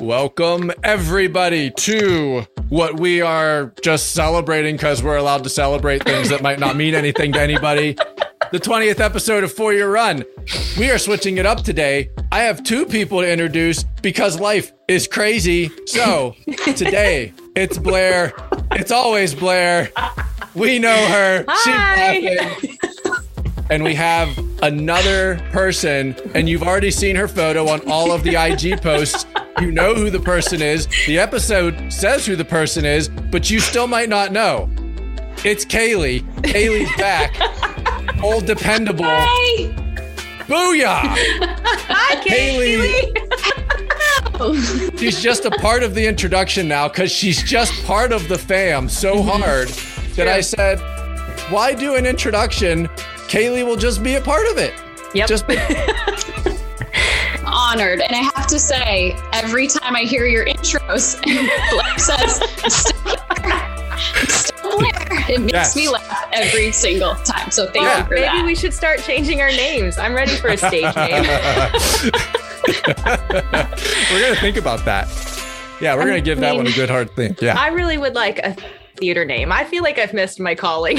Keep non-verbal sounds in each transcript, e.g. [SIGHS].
Welcome, everybody, to what we are just celebrating because we're allowed to celebrate things that might not mean anything to anybody. The 20th episode of Four Year Run. We are switching it up today. I have two people to introduce because life is crazy. So, today, it's Blair. It's always Blair. We know her. Hi. She's laughing. And we have another person, and you've already seen her photo on all of the IG posts. You know who the person is. The episode says who the person is, but you still might not know. It's Kaylee. Kaylee's back. Old dependable. Hey. Booyah! Hi, Kaylee. Kaylee. She's just a part of the introduction now because she's just part of the fam so hard that I said, why do an introduction? Kaylee will just be a part of it. Yep. Just [LAUGHS] honored. And I have to say, every time I hear your intros [LAUGHS] Blair says, still Blair," it makes Yes. me laugh every single time. So thank Yeah. you for Maybe that. Maybe we should start changing our names. I'm ready for a stage [LAUGHS] name. we're gonna think about that. Yeah, we're gonna give that one a good hard think. Yeah. I really would like a theater name. I feel like I've missed my calling.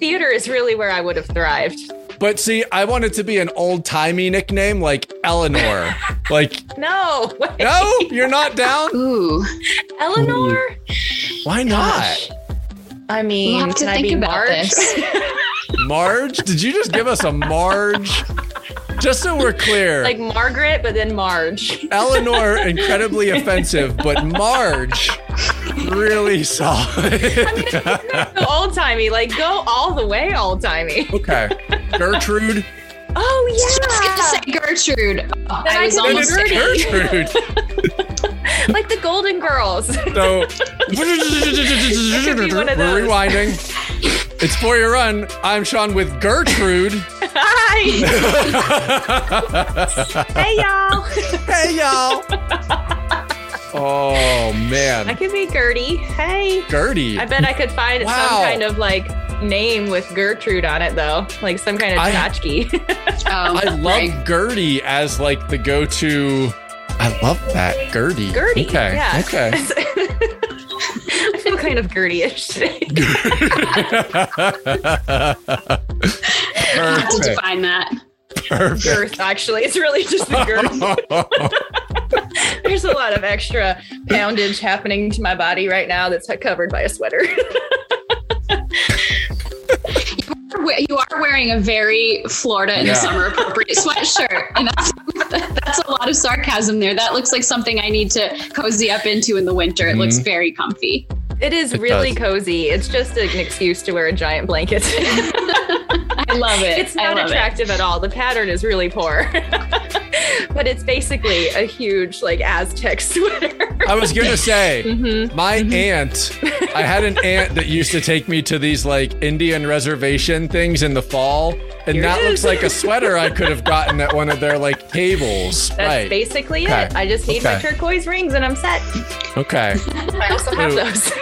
Theater is really where I would have thrived. But see, I want it to be an old timey nickname like Eleanor. [LAUGHS] like, No, wait. no, you're not down? [LAUGHS] Ooh, Eleanor. Why not? Gosh. I mean, we'll have to can I think be about Marge? this. [LAUGHS] Marge? Did you just give us a Marge? Just so we're clear. [LAUGHS] like Margaret, but then Marge. Eleanor, [LAUGHS] incredibly offensive, but Marge, really solid. [LAUGHS] Go old timey, like go all the way old timey. okay. Gertrude. Oh yeah. I was going to say Gertrude. Oh, Then I I was Then almost it's Gertrude. like the Golden Girls. So be we're one of those. rewinding. It's for your run. I'm Sean with Gertrude. Hi. [LAUGHS] hey y'all. Hey y'all. Oh man. I could be Gertie. Hey. Gertie. I bet I could find Wow. some kind of like name with Gertrude on it though, like some kind of I- tchotchke. [LAUGHS] Oh, I love right. Gertie as like the go-to. I love that Gertie. Gertie. Okay. Yeah. Okay. [LAUGHS] I feel kind of Gertie-ish today. I have to Perfect. define that. Perfect. Girth, actually, it's really just the girth. [LAUGHS] There's a lot of extra poundage happening to my body right now that's covered by a sweater. You are wearing a very Florida in Yeah. the summer appropriate sweatshirt, and that's [LAUGHS] that's a lot of sarcasm there. That looks like something I need to cozy up into in the winter. It looks mm-hmm. very comfy. It is It really does. cozy. It's just an excuse to wear a giant blanket. [LAUGHS] I love it. it's not love it. attractive at all. The pattern is really poor. [LAUGHS] but it's basically a huge like Aztec sweater. I was gonna say, [LAUGHS] Mhm. my aunt. I had an aunt that used to take me to these like Indian reservation things in the fall, and Here that looks like a sweater I could have gotten at one of their like tables. That's right. basically Okay. it. I just need my turquoise rings and I'm set. Okay. [LAUGHS] I also have those.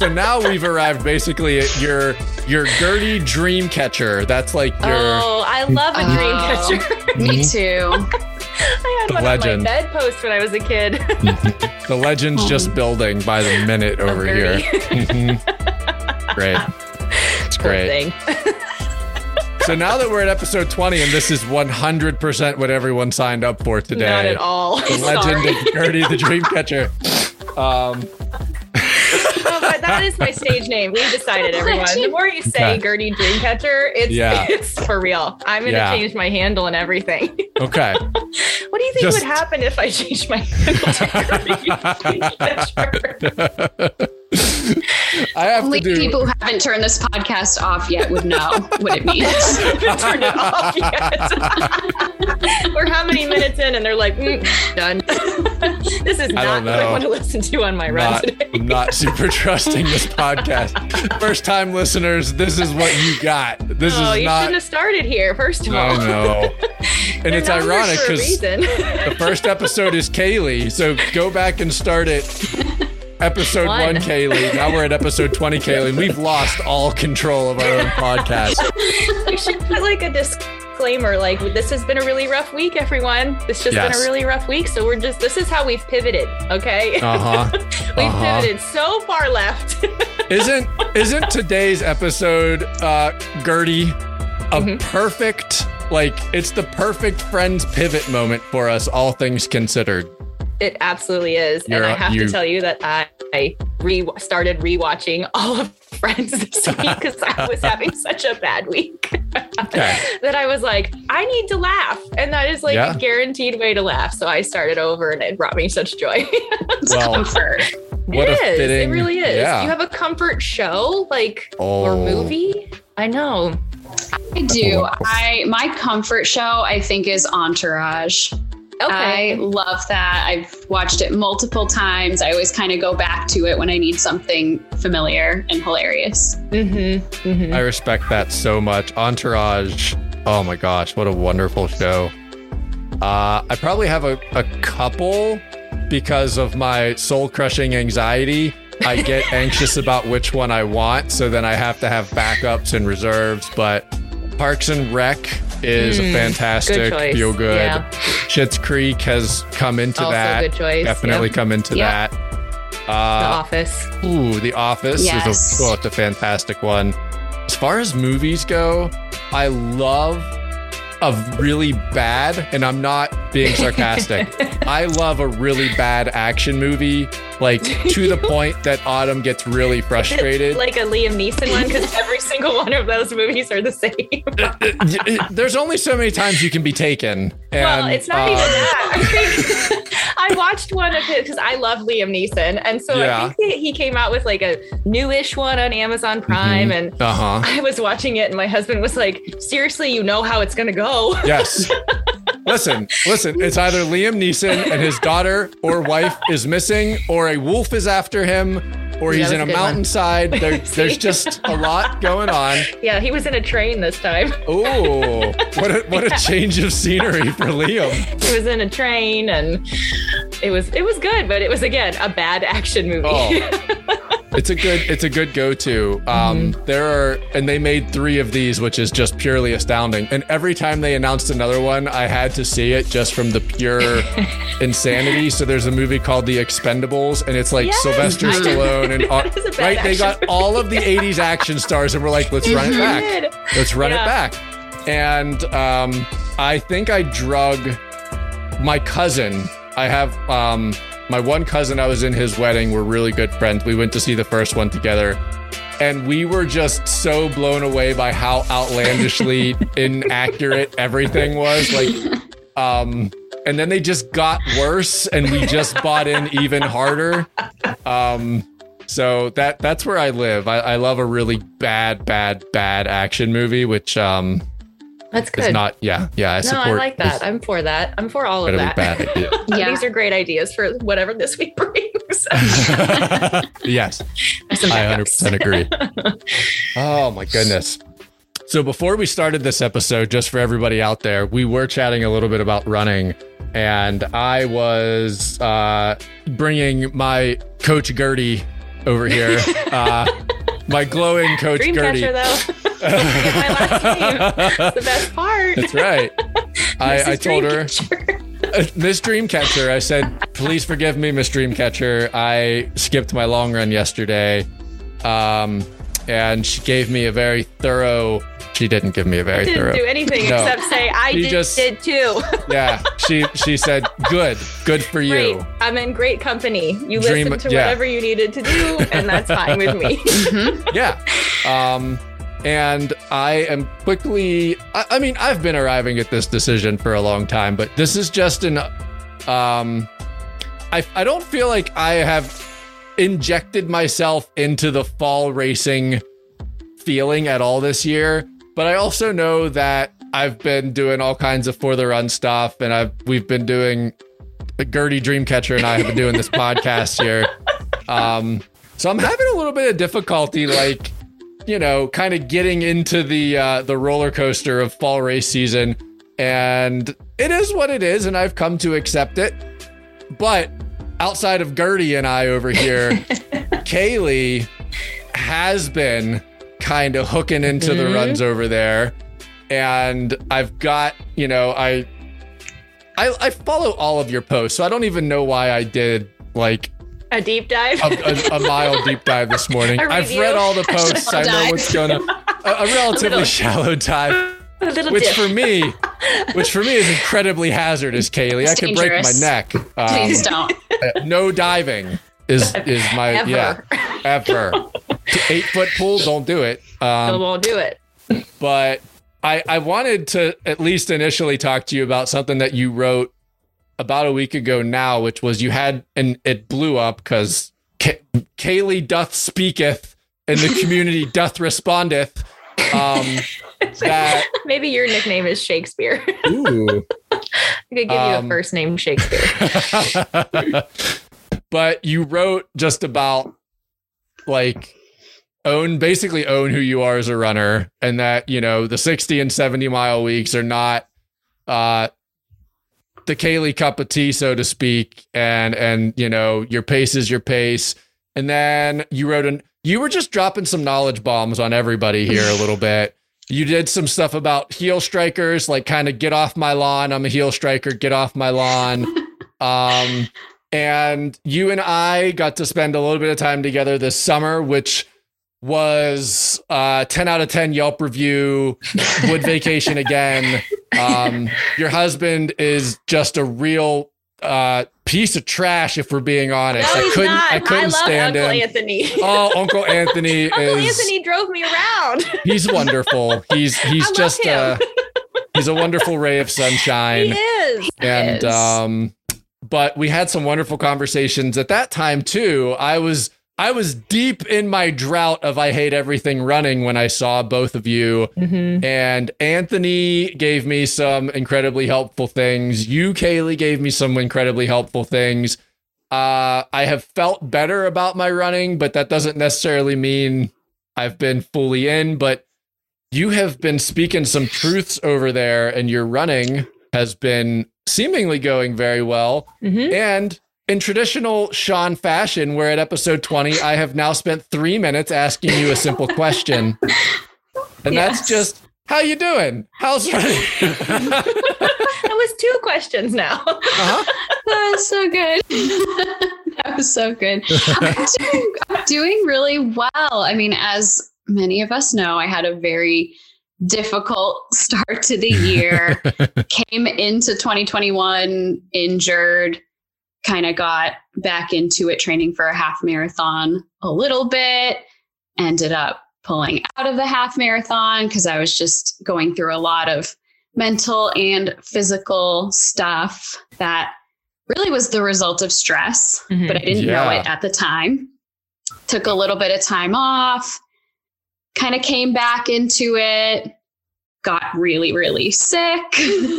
So now we've arrived basically at your your Gertie dream catcher. That's like your oh, I love a dream Oh. catcher. [LAUGHS] Me mm-hmm. too. [LAUGHS] I had The one legend. on my bedpost when I was a kid. Mm-hmm. the legend's just mm-hmm. building by the minute over here. Gertie. Great. [LAUGHS] It's great. thing. So now that we're at episode 20 and this is 100% what everyone signed up for today. Not at all. The legend Sorry. of Gertie the dream catcher. Um, No, but that is my stage name. We decided, everyone. The more you say Okay. Gertie Dreamcatcher, it's Yeah. [LAUGHS] it's for real. I'm gonna Yeah. change my handle and everything. [LAUGHS] okay. what do you think Just- would happen if I changed my handle to [LAUGHS] Gertie Dreamcatcher? I have Only to do. people who haven't turned this podcast off yet would know what it means. [LAUGHS] Turn it off yet. [LAUGHS] We're how many minutes in, and they're like, mm, done. [LAUGHS] this is I not what I want to listen to on my run today. I'm not super trusting this podcast. First time listeners, this is what you got. This oh, is you not. shouldn't have started here. First of all, I know. And it's ironic because the first episode is Kaylee. So go back and start it. Episode one. One. Kaylee. Now we're at episode 20, Kaylee. and We've lost all control of our own podcast. you should put like a disclaimer like this has been a really rough week, everyone. This just Yes. been a really rough week. So we're just this is how we've pivoted, okay? Uh-huh. [LAUGHS] we've uh-huh. pivoted so far left. [LAUGHS] Isn't isn't today's episode uh Gertie a Mhm. perfect like it's the perfect friends pivot moment for us all things considered. It absolutely is. You're- and I have you- to tell you that I, I re started rewatching [LAUGHS] all of Friends this week [LAUGHS] because I was having such a bad week. Okay. [LAUGHS] that I was like, I need to laugh. And that is like Yeah. a guaranteed way to laugh. So I started over and it brought me such joy. Well, Comfort. what it a is. fitting It really is. Yeah. You have a comfort show, like or Oh. movie. I know. I do. I my comfort show I think is Entourage. Okay. I love that. I've watched it multiple times. I always kind of go back to it when I need something familiar and hilarious. mm-hmm. Mm-hmm. I respect that so much. Entourage. Oh my gosh, what a wonderful show. Uh, I probably have a, a couple because of my soul crushing anxiety. I get [LAUGHS] anxious about which one I want, so then I have to have backups and reserves. But Parks and Rec is a Mm, fantastic, good feel good. Yeah. Schitt's Creek has come into Also that. good choice. Definitely Yep. come into Yep. that. The Uh, Office. Ooh, The Office Yes. is a, oh, it's a fantastic one. As far as movies go, I love a really bad, and I'm not being [LAUGHS] sarcastic. I love a really bad action movie, like to the [LAUGHS] point that Autumn gets really frustrated. like a Liam Neeson one because every single one of those movies are the same. There's only so many times you can be taken. And, well, it's not even um, that. [LAUGHS] I watched one of his because I love Liam Neeson, and so Yeah. I think he, came out with like a newish one on Amazon Prime, and Uh huh. I was watching it, and my husband was like, "Seriously, you know how it's gonna go?" Yes. [LAUGHS] listen, listen. It's either Liam Neeson and his daughter or wife is missing, or a wolf is after him, or Yeah, he's in a a mountainside. There, [LAUGHS] there's just a lot going on. Yeah, he was in a train this time. Oh, what a what a [LAUGHS] change of scenery for Liam. He was in a train, and it was it was good, but it was again a bad action movie. Oh. [LAUGHS] It's a good it's a good go-to. Um there are and they made 3 of these which is just purely astounding. And every time they announced another one, I had to see it just from the pure [LAUGHS] insanity. So there's a movie called The Expendables and it's like Yes. Sylvester Stallone and [LAUGHS] all, That is a bad right they got all of the 80s action stars and we're like let's run it back. Let's run Yeah. it back. And um, I think I drug my cousin. I have um, my one cousin. I was in his wedding. We're really good friends. We went to see the first one together. And we were just so blown away by how outlandishly [LAUGHS] inaccurate everything was. Like, um, and then they just got worse, and we just bought in even harder. Um, so that that's where I live. I, I love a really bad, bad, bad action movie, which um That's is good. not. Yeah, yeah. I support. no. I like that. I'm for that. I'm for all of Incredibly that. bad idea. [LAUGHS] Yeah. These are great ideas for whatever this week [LAUGHS] brings. [LAUGHS] yes, I 100% agree. Oh my goodness. So before we started this episode, just for everybody out there, we were chatting a little bit about running, and I was uh, bringing my coach Gertie over here, uh, my glowing coach Gertie. Though. [LAUGHS] My last name. The best part. That's right. [LAUGHS] I, I told her, Miss Dreamcatcher, I said, please forgive me, Miss Dreamcatcher. I skipped my long run yesterday. Um, and she gave me a very thorough, she didn't give me a very Didn't thorough. do anything No. except say I did, just- did too. [LAUGHS] yeah, she she said, good, good for you. I'm in great company. You Dream- listened to yeah. whatever you needed to do, and that's fine with me. [LAUGHS] Yeah. Um, and I am quickly, I, I mean, I've been arriving at this decision for a long time, but this is just an, um, I, I don't feel like I have injected myself into the fall racing feeling at all this year, but I also know that I've been doing all kinds of for the run stuff and I've, we've been doing Gertie Dreamcatcher and I have been doing this podcast here. Um, so I'm having a little bit of difficulty, like, you know, kind of getting into the uh, the roller coaster of fall race season, and it is what it is, and I've come to accept it. But outside of Gertie and I over here, [LAUGHS] Kaylee has been kind of hooking into the Mhm. runs over there, and I've got you know I, I I follow all of your posts, so I don't even know why I did like A deep dive. a, a, a mile [LAUGHS] deep dive this morning. I've read all the [LAUGHS] posts. I know dive. what's going on. A, a relatively [LAUGHS] little- shallow dive, which dip. for me, which for me is incredibly hazardous, Kaylee. I could break my neck. Um, Please don't. no diving is is my Ever. yeah ever. Eight foot pool, don't do it. I Um, won't do it. but I I wanted to at least initially talk to you about something that you wrote about a week ago now, which was you had and it blew up because Kaylee doth speaketh and the community [LAUGHS] doth respondeth. Um, that Maybe your nickname is Shakespeare. ooh. [LAUGHS] I could give you a Um, first name Shakespeare. [LAUGHS] but you wrote just about like own basically own who you are as a runner and that you know the 60 and 70 mile weeks are not uh the Kaylee cup of tea so to speak and and you know your pace is your pace. And then you wrote an you were just dropping some knowledge bombs on everybody here a little bit. You did some stuff about heel strikers like kind of get off my lawn. I'm a heel striker get off my lawn. [LAUGHS] Um, and you and I got to spend a little bit of time together this summer, which was uh 10 out of 10 Yelp review, would vacation again. Um, your husband is just a real uh piece of trash, if we're being honest. no, I couldn't not. I couldn't love stand Uncle him. Anthony. Oh, Uncle Anthony [LAUGHS] Uncle is Anthony drove me around. he's wonderful. He's he's I just him. uh he's a wonderful ray of sunshine. he is. and is. um but we had some wonderful conversations. At that time too i was i was deep in my drought of i hate everything running when i saw both of you. Mhm. and anthony gave me some incredibly helpful things. You kaylee gave me some incredibly helpful things. Uh i have felt better about my running but that doesn't necessarily mean i've been fully in but you have been speaking some truths over there and you're running has been seemingly going very well. Mhm. And in traditional Sean fashion, we're at episode 20, I have now spent three minutes asking you a simple question. [LAUGHS] And that's just, how you doing? How's [LAUGHS] running? That was two questions now. uh-huh. [LAUGHS] That was so good. that was so good. I'm doing, I'm doing really well. I mean, as many of us know, I had a very difficult [LAUGHS] start to the year. [LAUGHS] Came into 2021 injured, kind of got back into it training for a half marathon a little bit, ended up pulling out of the half marathon because I was just going through a lot of mental and physical stuff that really was the result of stress, Mhm. but I didn't know it at the time. Took a little bit of time off, kind of came back into it, got really, really sick. So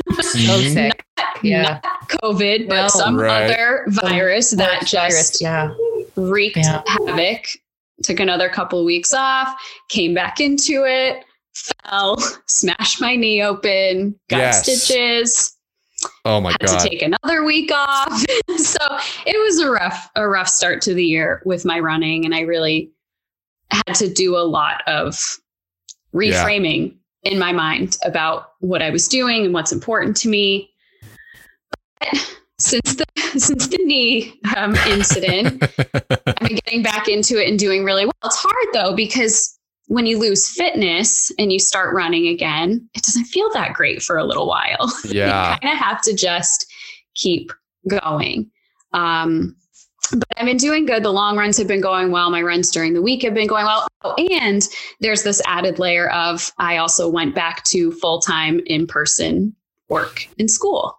Mhm. sick. Yeah. Not COVID, but No. some Right. other virus that just Virus, yeah. wreaked Yeah. havoc. Took another couple of weeks off, came back into it, fell, [LAUGHS] smashed my knee open, got Yes. stitches, Oh my had God. to take another week off. [LAUGHS] so it was a rough, a rough start to the year with my running, and I really had to do a lot of reframing in my mind about what I was doing and what's important to me. But since the [LAUGHS] since the knee um, incident, [LAUGHS] I've been getting back into it and doing really well. It's hard though because when you lose fitness and you start running again, it doesn't feel that great for a little while [LAUGHS] yeah. you kind of have to just keep going. Um, but I've been doing good. The long runs have been going well. My runs during the week have been going well. Oh, and there's this added layer of I also went back to full time in person work in school.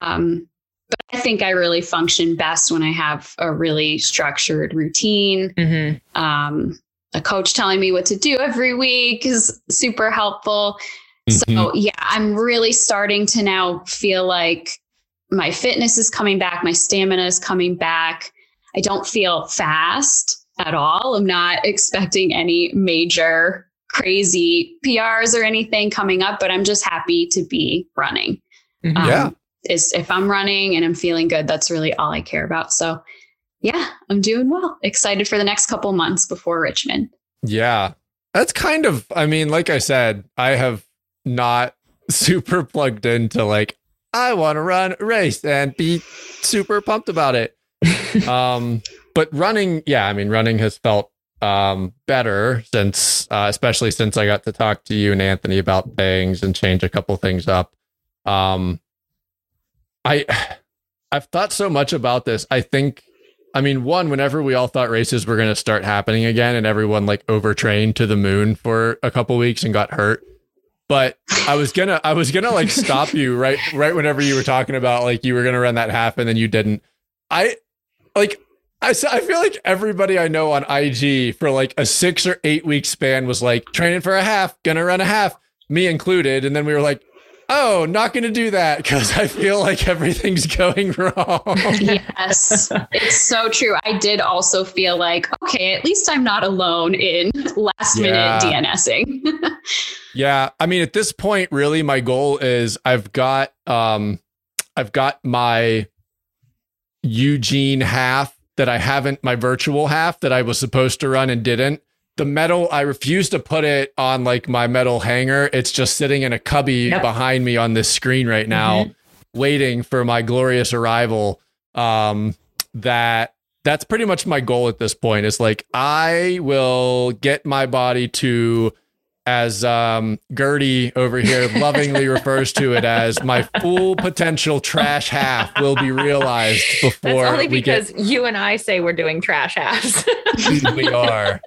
Um, but I think I really function best when I have a really structured routine Mm-hmm. um, a coach telling me what to do every week is super helpful. Mhm. So, yeah, I'm really starting to now feel like my fitness is coming back, my stamina is coming back. I don't feel fast at all. I'm not expecting any major crazy PRs or anything coming up, but I'm just happy to be running. Mhm. Um, Yeah. Is if I'm running and I'm feeling good, that's really all I care about. So, yeah, I'm doing well. Excited for the next couple months before Richmond. Yeah. That's kind of, I mean, like I said, I have not [LAUGHS] super plugged into like I want to run a race and be super pumped about it. [LAUGHS] um, but running, yeah, I mean, running has felt um, better since, uh, especially since I got to talk to you and Anthony about things and change a couple things up. Um, I, I've thought so much about this. I think, I mean, one, whenever we all thought races were going to start happening again, and everyone like overtrained to the moon for a couple weeks and got hurt. But I was gonna, I was gonna like stop you right, right whenever you were talking about like you were gonna run that half and then you didn't. I like I, I feel like everybody I know on IG for like a six or eight week span was like training for a half, gonna run a half, me included. And then we were like, oh, not gonna do that because I feel like everything's going [LAUGHS] wrong. yes, it's so true. I did also feel like, okay, at least I'm not alone in [LAUGHS] last minute yeah. DNSing. [LAUGHS] yeah. I mean, at this point, really, my goal is I've got, um, I've got my Eugene half that I haven't my virtual half that I was supposed to run and didn't. The medal, I refuse to put it on like my medal hanger. It's just sitting in a cubby yep. behind me on this screen right now, mm-hmm. waiting for my glorious arrival. Um, that that's pretty much my goal at this point. Is like I will get my body to as um, Gertie over here lovingly [LAUGHS] refers to it as my full potential trash half will be realized before. That's only because get... you and I say we're doing trash halves. we are.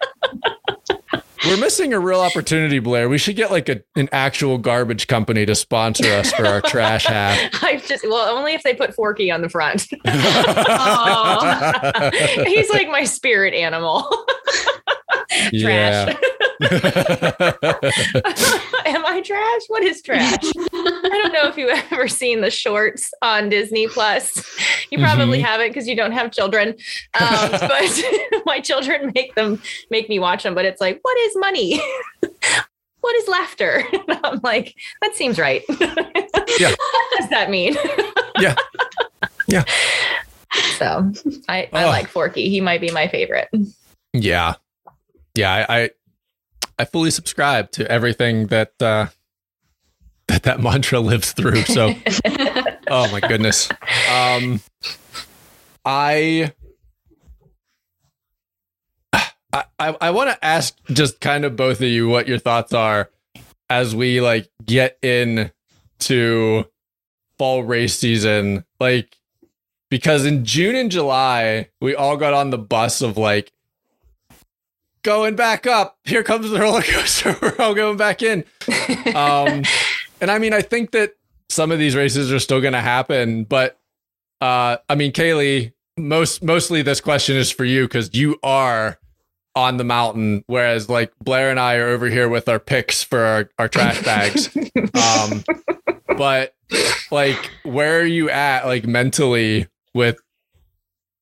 We're missing a real opportunity, Blair. We should get like a, an actual garbage company to sponsor us for our trash half. [LAUGHS] I just well, only if they put Forky on the front. [LAUGHS] He's like my spirit animal. trash. [LAUGHS] Am I trash? What is trash? I don't know if you've ever seen the shorts on Disney Plus. You probably mm-hmm. haven't because you don't have children. Um, [LAUGHS] but [LAUGHS] my children make them make me watch them. But it's like, what is money? what is laughter? And I'm like, that seems right. Yeah. what does that mean? yeah. Yeah. So I, I oh. like Forky. He might be my favorite. Yeah. Yeah. I, I I fully subscribe to everything that uh, that that mantra lives through. So, [LAUGHS] oh my goodness, um, I. I, I, I want to ask just kind of both of you what your thoughts are as we like get in to fall race season like because in June and July we all got on the bus of like going back up. Here comes the roller [LAUGHS] coaster. We're all going back in. Um, [LAUGHS] and I mean, I think that some of these races are still going to happen, but uh, I mean, Kaylee, most mostly this question is for you because you are on the mountain, whereas like Blair and I are over here with our picks for our, our trash bags. [LAUGHS] um, but like, where are you at, like mentally, with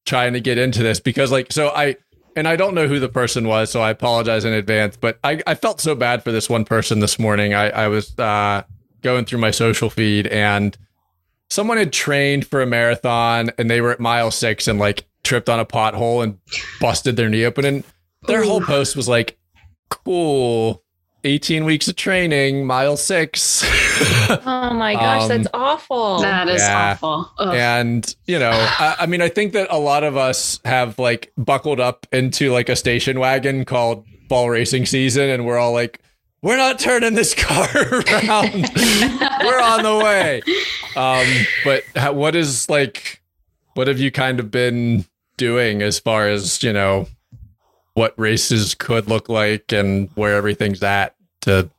trying to get into this? Because like, so I and I don't know who the person was, so I apologize in advance. But I, I felt so bad for this one person this morning. I, I was uh, going through my social feed and someone had trained for a marathon and they were at mile six and like tripped on a pothole and busted their knee open. And their whole post was like, cool. 18 weeks of training, mile six. [LAUGHS] oh my gosh, um, that's awful. That is yeah. awful. Ugh. And, you know, I, I, mean, I think that a lot of us have like buckled up into like a station wagon called ball racing season, and we're all like, we're not turning this [LAUGHS] car around. [LAUGHS] we're on the way. Um, but what is like, what have you kind of been doing as far as, you know, what races could look like and where everything's at to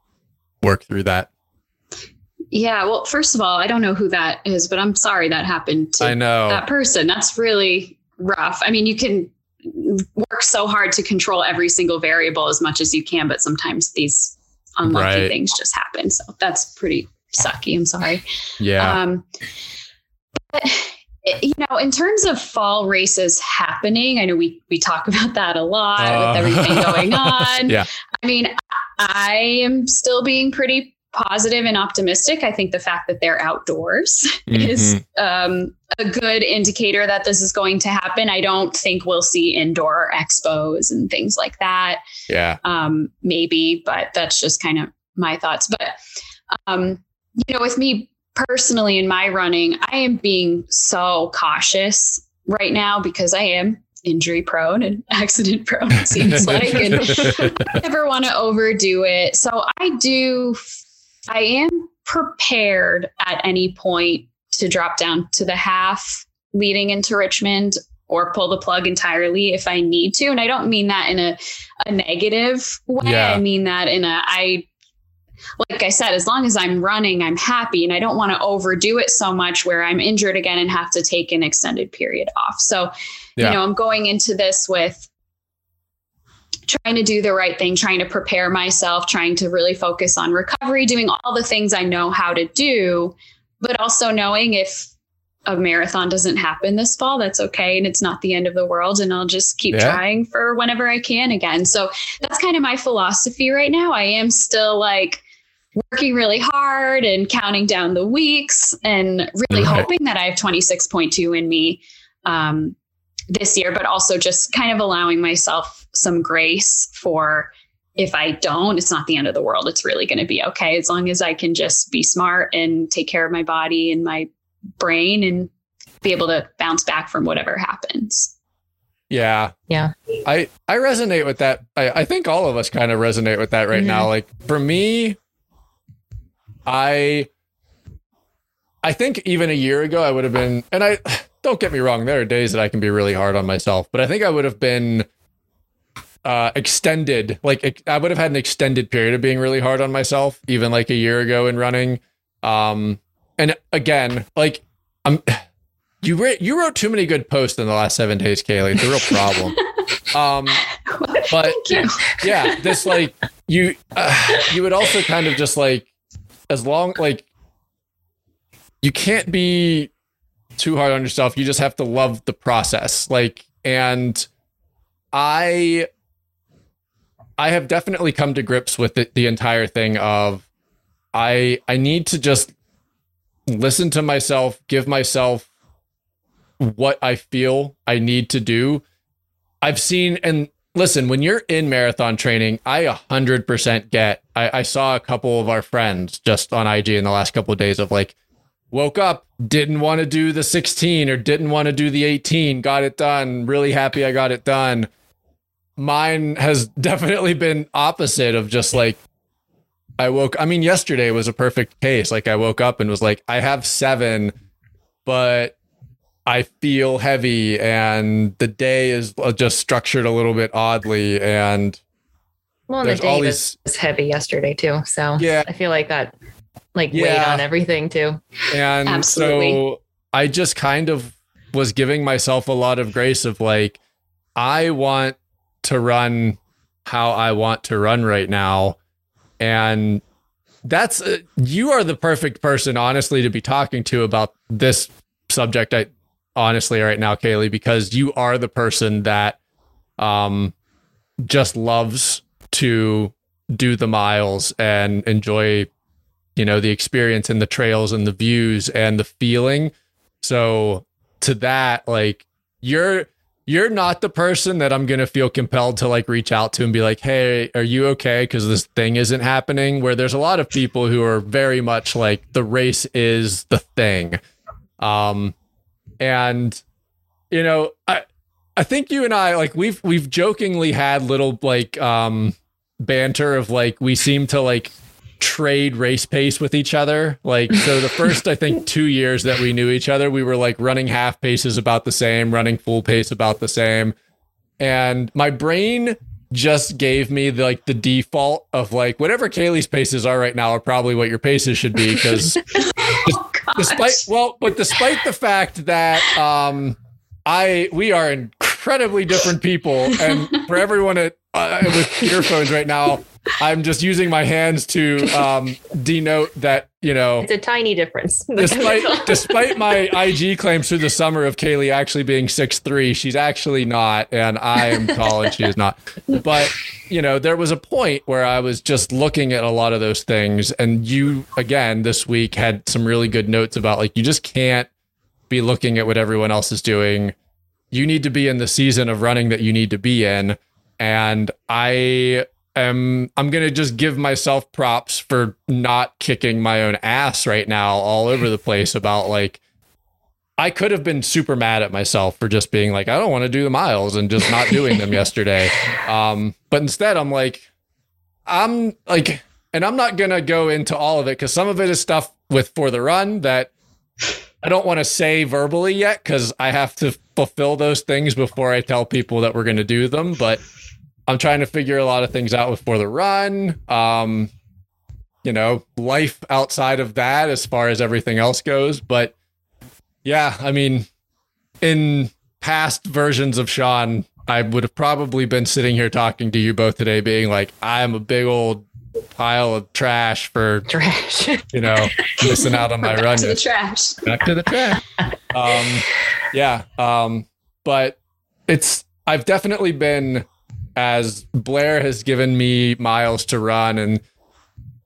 work through that. Yeah, well, first of all, I don't know who that is, but I'm sorry that happened to I know. that person. That's really rough. I mean, you can work so hard to control every single variable as much as you can, but sometimes these unlucky right. things just happen. So that's pretty sucky. I'm sorry. Yeah. Um, but you know, in terms of fall races happening, I know we we talk [LAUGHS] about that a lot uh, with everything going [LAUGHS] on. Yeah. I mean, I am still being pretty positive and optimistic. I think the fact that they're outdoors [LAUGHS] mm-hmm. is um, a good indicator that this is going to happen. I don't think we'll see indoor expos and things like that. Yeah. Um, maybe, but that's just kind of my thoughts. But Um, you know, with me personally in my running, I am being so cautious right now because I am injury prone and [LAUGHS] accident prone, it seems [LAUGHS] like, and I never want to overdo it. So I do, I am prepared at any point to drop down to the half leading into Richmond or pull the plug entirely if I need to. And I don't mean that in a, a negative way. Yeah. I mean that in a, I, like I said, as long as I'm running, I'm happy and I don't want to overdo it so much where I'm injured again and have to take an extended period off. So, yeah. you know, I'm going into this with trying to do the right thing, trying to prepare myself, trying to really focus on recovery, doing all the things I know how to do, but also knowing if a marathon doesn't happen this fall, that's okay. And it's not the end of the world. And I'll just keep yeah. trying for whenever I can again. So that's kind of my philosophy right now. I am still like working really hard and counting down the weeks and really right. hoping that I have 26.2 in me. Um, this year, but also just kind of allowing myself some grace for if I don't, it's not the end of the world. It's really going to be okay as long as I can just be smart and take care of my body and my brain and be able to bounce back from whatever happens. Yeah. Yeah. I I resonate with that. I, I think all of us kind of resonate with that right mm-hmm. now. Like for me, I I think even a year ago I would have been and I don't get me wrong, there are days that I can be really hard on myself, but I think I would have been uh, extended, like I would have had an extended period of being really hard on myself, even like a year ago in running. Um, and again, like I'm, [SIGHS] you re- you wrote too many good posts in the last seven days, Kaylee. It's a real problem. [LAUGHS] um, but yeah, this like you, uh, you would also kind of just like, as long like you can't be too hard on yourself. You just have to love the process. Like, and I, I have definitely come to grips with it, the entire thing of I, I need to just listen to myself, give myself what I feel I need to do. I've seen and listen, when you're in marathon training, I 100% get. I, I, saw a couple of our friends just on IG in the last couple of days of like, woke up, didn't want to do the 16 or didn't want to do the 18, got it done, really happy I got it done. Mine has [LAUGHS] definitely been opposite of just like I woke I mean yesterday was a perfect case. Like I woke up and was like I have 7 but I feel heavy and the day is uh, just structured a little bit oddly and well, and the day was, was heavy yesterday too. So yeah, I feel like that like yeah. weighed on everything too. And Absolutely. so I just kind of was giving myself a lot of grace of like, I want to run how I want to run right now. And that's uh, you are the perfect person, honestly, to be talking to about this subject. I honestly right now, Kaylee, because you are the person that um just loves to do the miles and enjoy you know, the experience and the trails and the views and the feeling. So to that, like you're you're not the person that I'm going to feel compelled to like reach out to and be like, "Hey, are you okay because this thing isn't happening?" Where there's a lot of people who are very much like the race is the thing. Um and you know, I I think you and I like we've we've jokingly had little like um banter of like we seem to like trade race pace with each other. Like, so the first, I think, [LAUGHS] two years that we knew each other, we were like running half paces about the same, running full pace about the same. And my brain just gave me the, like the default of like whatever Kaylee's paces are right now are probably what your paces should be because [LAUGHS] oh, despite well, but despite the fact that um I we are incredibly different people and for everyone at uh, with earphones right now I'm just using my hands to um, denote that you know it's a tiny difference. [LAUGHS] despite [LAUGHS] despite my IG claims through the summer of Kaylee actually being six three, she's actually not, and I am tall and she is not. But you know, there was a point where I was just looking at a lot of those things, and you again this week had some really good notes about like you just can't be looking at what everyone else is doing. You need to be in the season of running that you need to be in, and I am I'm gonna just give myself props for not kicking my own ass right now all over the place about like I could have been super mad at myself for just being like, I don't want to do the miles and just not doing them yesterday. [LAUGHS] Um, but instead I'm like, I'm like, and I'm not gonna go into all of it because some of it is stuff with for the run that I don't want to say verbally yet because I have to fulfill those things before I tell people that we're going to do them. But I'm trying to figure a lot of things out before the run. Um, you know, life outside of that as far as everything else goes. But yeah, I mean, in past versions of Sean, I would have probably been sitting here talking to you both today, being like, I'm a big old pile of trash for trash. you know, missing out on my Back run. to the trash. Back to the trash. Um, yeah. Um, but it's I've definitely been as Blair has given me miles to run. And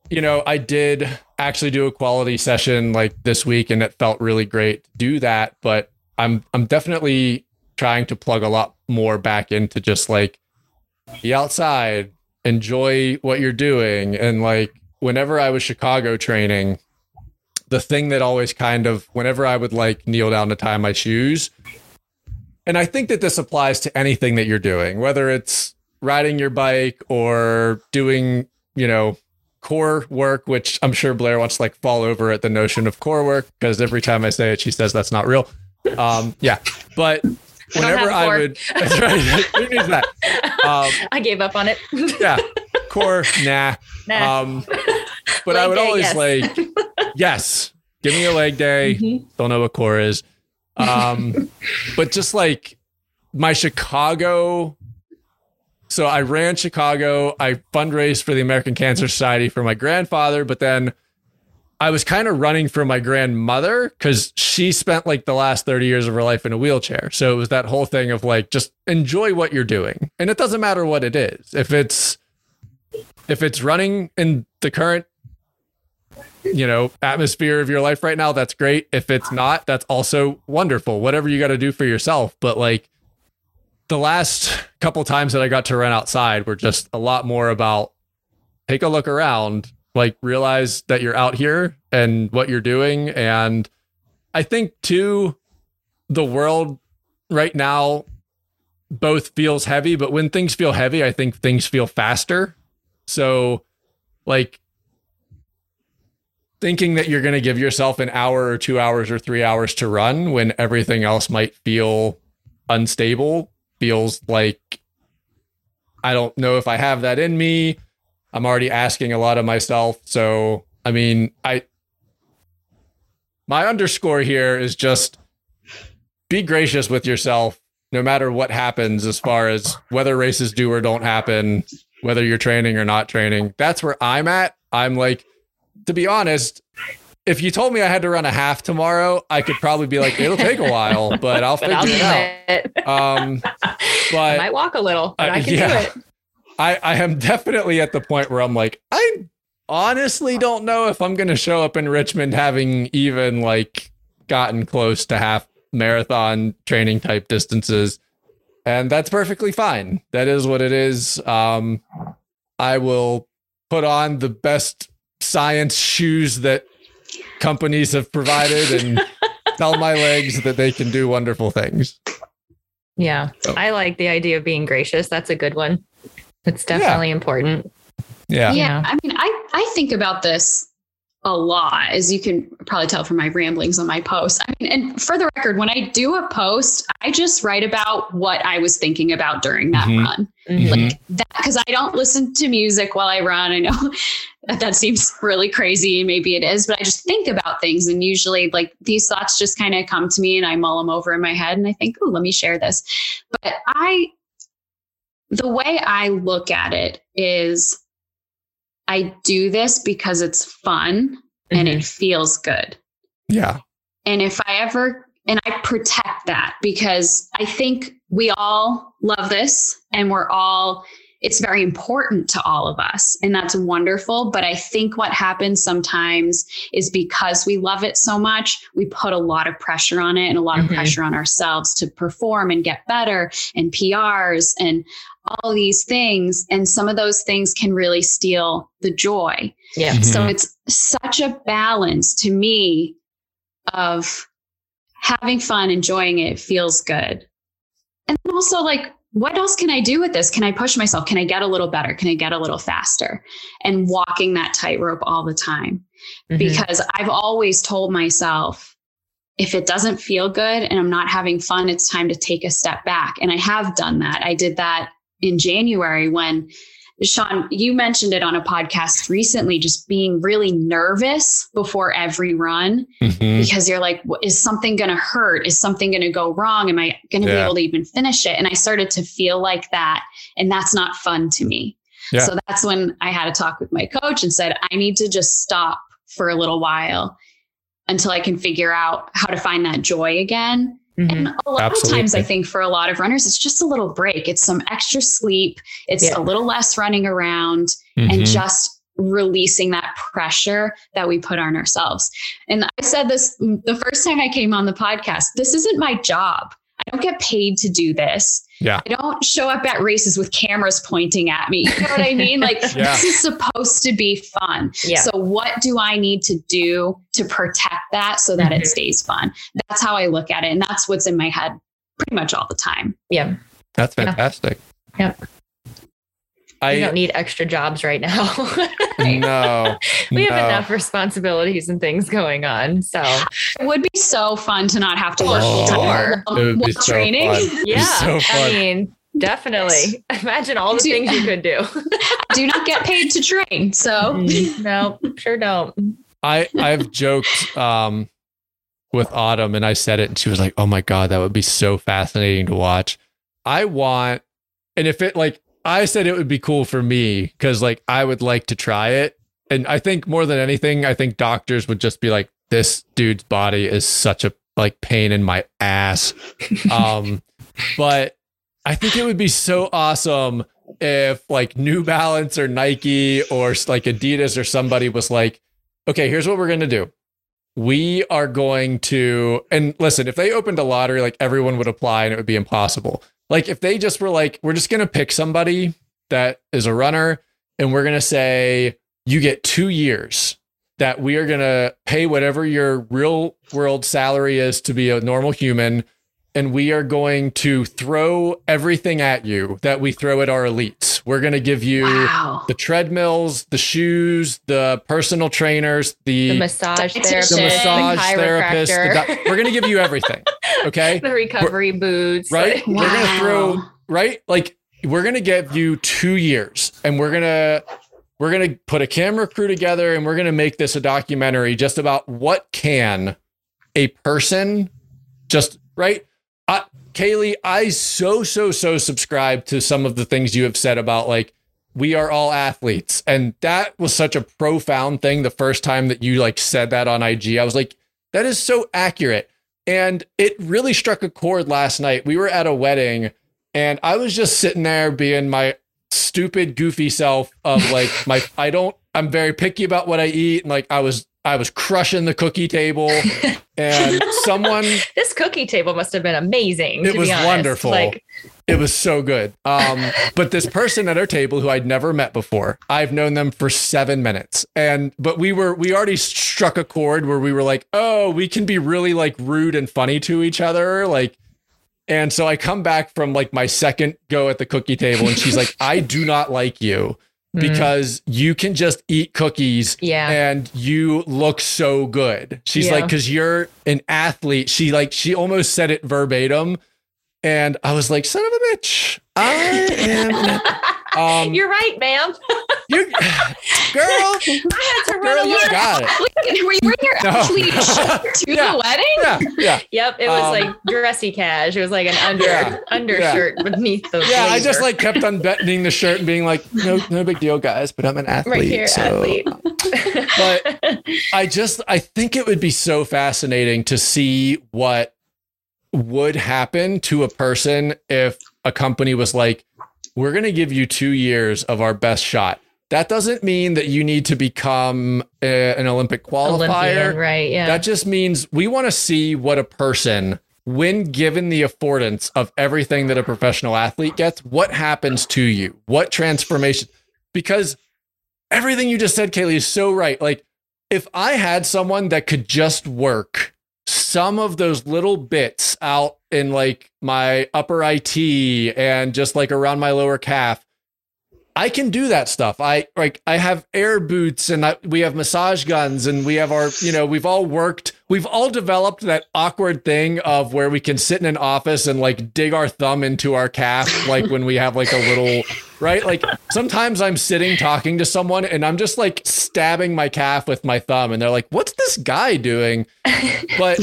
you know, I did actually do a quality session like this week and it felt really great to do that, but I'm I'm definitely trying to plug a lot more back into just like be outside, enjoy what you're doing. And like whenever I was Chicago training, the thing that always kind of whenever I would like kneel down to tie my shoes, and I think that this applies to anything that you're doing, whether it's riding your bike or doing, you know, core work, which I'm sure Blair wants to like fall over at the notion of core work because every time I say it, she says that's not real. Um, yeah, but [LAUGHS] whenever have I would, [LAUGHS] that's right. Who that? [LAUGHS] Um, I gave up on it. yeah, core, nah. Nah. Um, but I would day, always yes. like, yes, give me a leg day. Mhm. Don't know what core is. Um, but just like my Chicago. So I ran Chicago. I fundraised for the American Cancer Society for my grandfather, but then I was kind of running for my grandmother because she spent like the last 30 years of her life in a wheelchair. So it was that whole thing of like, just enjoy what you're doing. And it doesn't matter what it is. If it's, if it's running in the current you know atmosphere of your life right now that's great if it's not that's also wonderful whatever you got to do for yourself but like the last couple times that i got to run outside were just a lot more about take a look around like realize that you're out here and what you're doing. And i think too the world right now both feels heavy but when things feel heavy i think things feel faster. So like thinking that you're going to give yourself an hour or two hours or three hours to run when everything else might feel unstable feels like I don't know if I have that in me. I'm already asking a lot of myself. So, I mean, I, my underscore here is just be gracious with yourself no matter what happens as far as whether races do or don't happen, whether you're training or not training. That's where I'm at. I'm like, to be honest, if you told me I had to run a half tomorrow, I could probably be like, it'll take a while, but I'll [LAUGHS] But figure I'll it out. it. Um, [LAUGHS] but I might walk a little, but Uh, I can yeah. do it. [LAUGHS] I, I am definitely at the point where I'm like, I honestly don't know if I'm going to show up in Richmond having even like gotten close to half marathon training type distances. And that's perfectly fine. That is what it is. Um, I will put on the best science shoes that companies have provided and [LAUGHS] tell my legs that they can do wonderful things. Yeah. Oh. I like the idea of being gracious. That's a good one. It's definitely important. Yeah. Yeah. Yeah. I mean, I, I think about this a lot, as you can probably tell from my ramblings on my post. I mean, and for the record, when I do a post, I just write about what I was thinking about during that Mhm. run. Mhm. Like that, because I don't listen to music while I run. I know [LAUGHS] that, that seems really crazy. Maybe it is, but I just think about things. And usually, like these thoughts just kind of come to me and I mull them over in my head and I think, oh, let me share this. But I, the way I look at it is I do this because it's fun and Mhm. it feels good. Yeah. And if I ever, and I protect that because I think we all love this and we're all, it's very important to all of us. And that's wonderful. But I think what happens sometimes is because we love it so much, we put a lot of pressure on it and a lot Mhm. of pressure on ourselves to perform and get better and PRs and all these things. And some of those things can really steal the joy. Yeah. Mhm. So it's such a balance to me of having fun, enjoying it, feels good. And also like, what else can I do with this? Can I push myself? Can I get a little better? Can I get a little faster? And walking that tightrope all the time Mhm. because I've always told myself if it doesn't feel good and I'm not having fun, it's time to take a step back. And I have done that. I did that in January when Sean, you mentioned it on a podcast recently, just being really nervous before every run Mhm. because you're like, is something going to hurt? Is something going to go wrong? Am I going to be able to even finish it? And I started to feel like that. And that's not fun to me. Yeah. So that's when I had a talk with my coach and said, I need to just stop for a little while until I can figure out how to find that joy again. Mhm. And a lot of times, I think for a lot of runners, it's just a little break. It's some extra sleep. It's Yeah. a little less running around and Mhm. just releasing that pressure that we put on ourselves. And I said this the first time I came on the podcast this isn't my job. I don't get paid to do this. Yeah. I don't show up at races with cameras pointing at me. You know what I mean? Like, [LAUGHS] Yeah. this is supposed to be fun. Yeah. So, what do I need to do to protect that so that Mhm. it stays fun? That's how I look at it. And that's what's in my head pretty much all the time. yeah. That's Yeah. fantastic. Yeah. I we don't need extra jobs right now. [LAUGHS] no. we have no. enough responsibilities and things going on. So It would be so fun to not have to work Oh, full time while- It would be while so training. fun. Yeah, so I mean, definitely. Imagine all the Do- things you could do. [LAUGHS] do not get paid to train. So no, sure don't. I I've joked um with Autumn and I said it and she was like, "Oh my god, that would be so fascinating to watch." I want and if it like I said it would be cool for me cuz like I would like to try it. And I think more than anything, I think doctors would just be like this dude's body is such a like pain in my ass. [LAUGHS] Um but I think it would be so awesome if like New Balance or Nike or like Adidas or somebody was like, okay, here's what we're going to do. We are going to, and listen, if they opened a lottery, like everyone would apply and it would be impossible. Like if they just were like, we're just going to pick somebody that is a runner and we're going to say, you get two years that we are going to pay whatever your real world salary is to be a normal human. And we are going to throw everything at you that we throw at our elites. We're going to give you wow. the treadmills, the shoes, the personal trainers, the The massage The therapist, the the, massage therapist. the chiropractor, we're going to give you everything. [LAUGHS] Okay. the recovery boots. Right? We're going to throw, right? Like, we're going to give you two years and we're going to, we're going to put a camera crew together and we're going to make this a documentary just about what can a person just, right? I, Kaylee, I so, so, so subscribe to some of the things you have said about like, we are all athletes. And that was such a profound thing the first time that you like said that on IG. I was like, that is so accurate. And it really struck a chord last night. We were at a wedding and I was just sitting there being my stupid, goofy self of like my [LAUGHS] I don't I'm very picky about what I eat. And like I was I was crushing the cookie table and [LAUGHS] someone This cookie table must have been amazing. It was wonderful. Like, It was so good. Um, but this person at our table who I'd never met before, I've known them for seven minutes. And but we were we already struck a chord where we were like, oh, we can be really like rude and funny to each other. Like, and so I come back from like my second go at the cookie table, and she's like, I do not like you mm, because you can just eat cookies yeah. and you look so good. She's Yeah. like, because you're an athlete. She like she almost said it verbatim, and I was like, son of a bitch, I am. [LAUGHS] Um, You're right, ma'am. you, [LAUGHS] girl, I had to run girl, a you got it. [LAUGHS] Were you wearing your No. athlete [LAUGHS] shirt to Yeah. the wedding? Yeah, yeah, Yep, it was Um, like dressy cash. It was like an under Yeah. undershirt beneath the yeah. I just like kept unbuttoning the shirt and being like, no, no big deal, guys. But I'm an athlete, right here, so. athlete. But I just I think it would be so fascinating to see what would happen to a person if a company was like, we're going to give you two years of our best shot. That doesn't mean that you need to become a- an Olympic qualifier. Olympian, right? Yeah. That just means we want to see what a person when given the affordance of everything that a professional athlete gets, what happens to you? What transformation? Because everything you just said, Kaylee, is so right. Like, if I had someone that could just work some of those little bits out in like my upper IT and just like around my lower calf, I can do that stuff. I like I have air boots and I, we have massage guns and we have our, you know, we've all worked, we've all developed that awkward thing of where we can sit in an office and like dig our thumb into our calf like when we have like a little right? Like sometimes I'm sitting talking to someone and I'm just like stabbing my calf with my thumb and they're like, "What's this guy doing?" But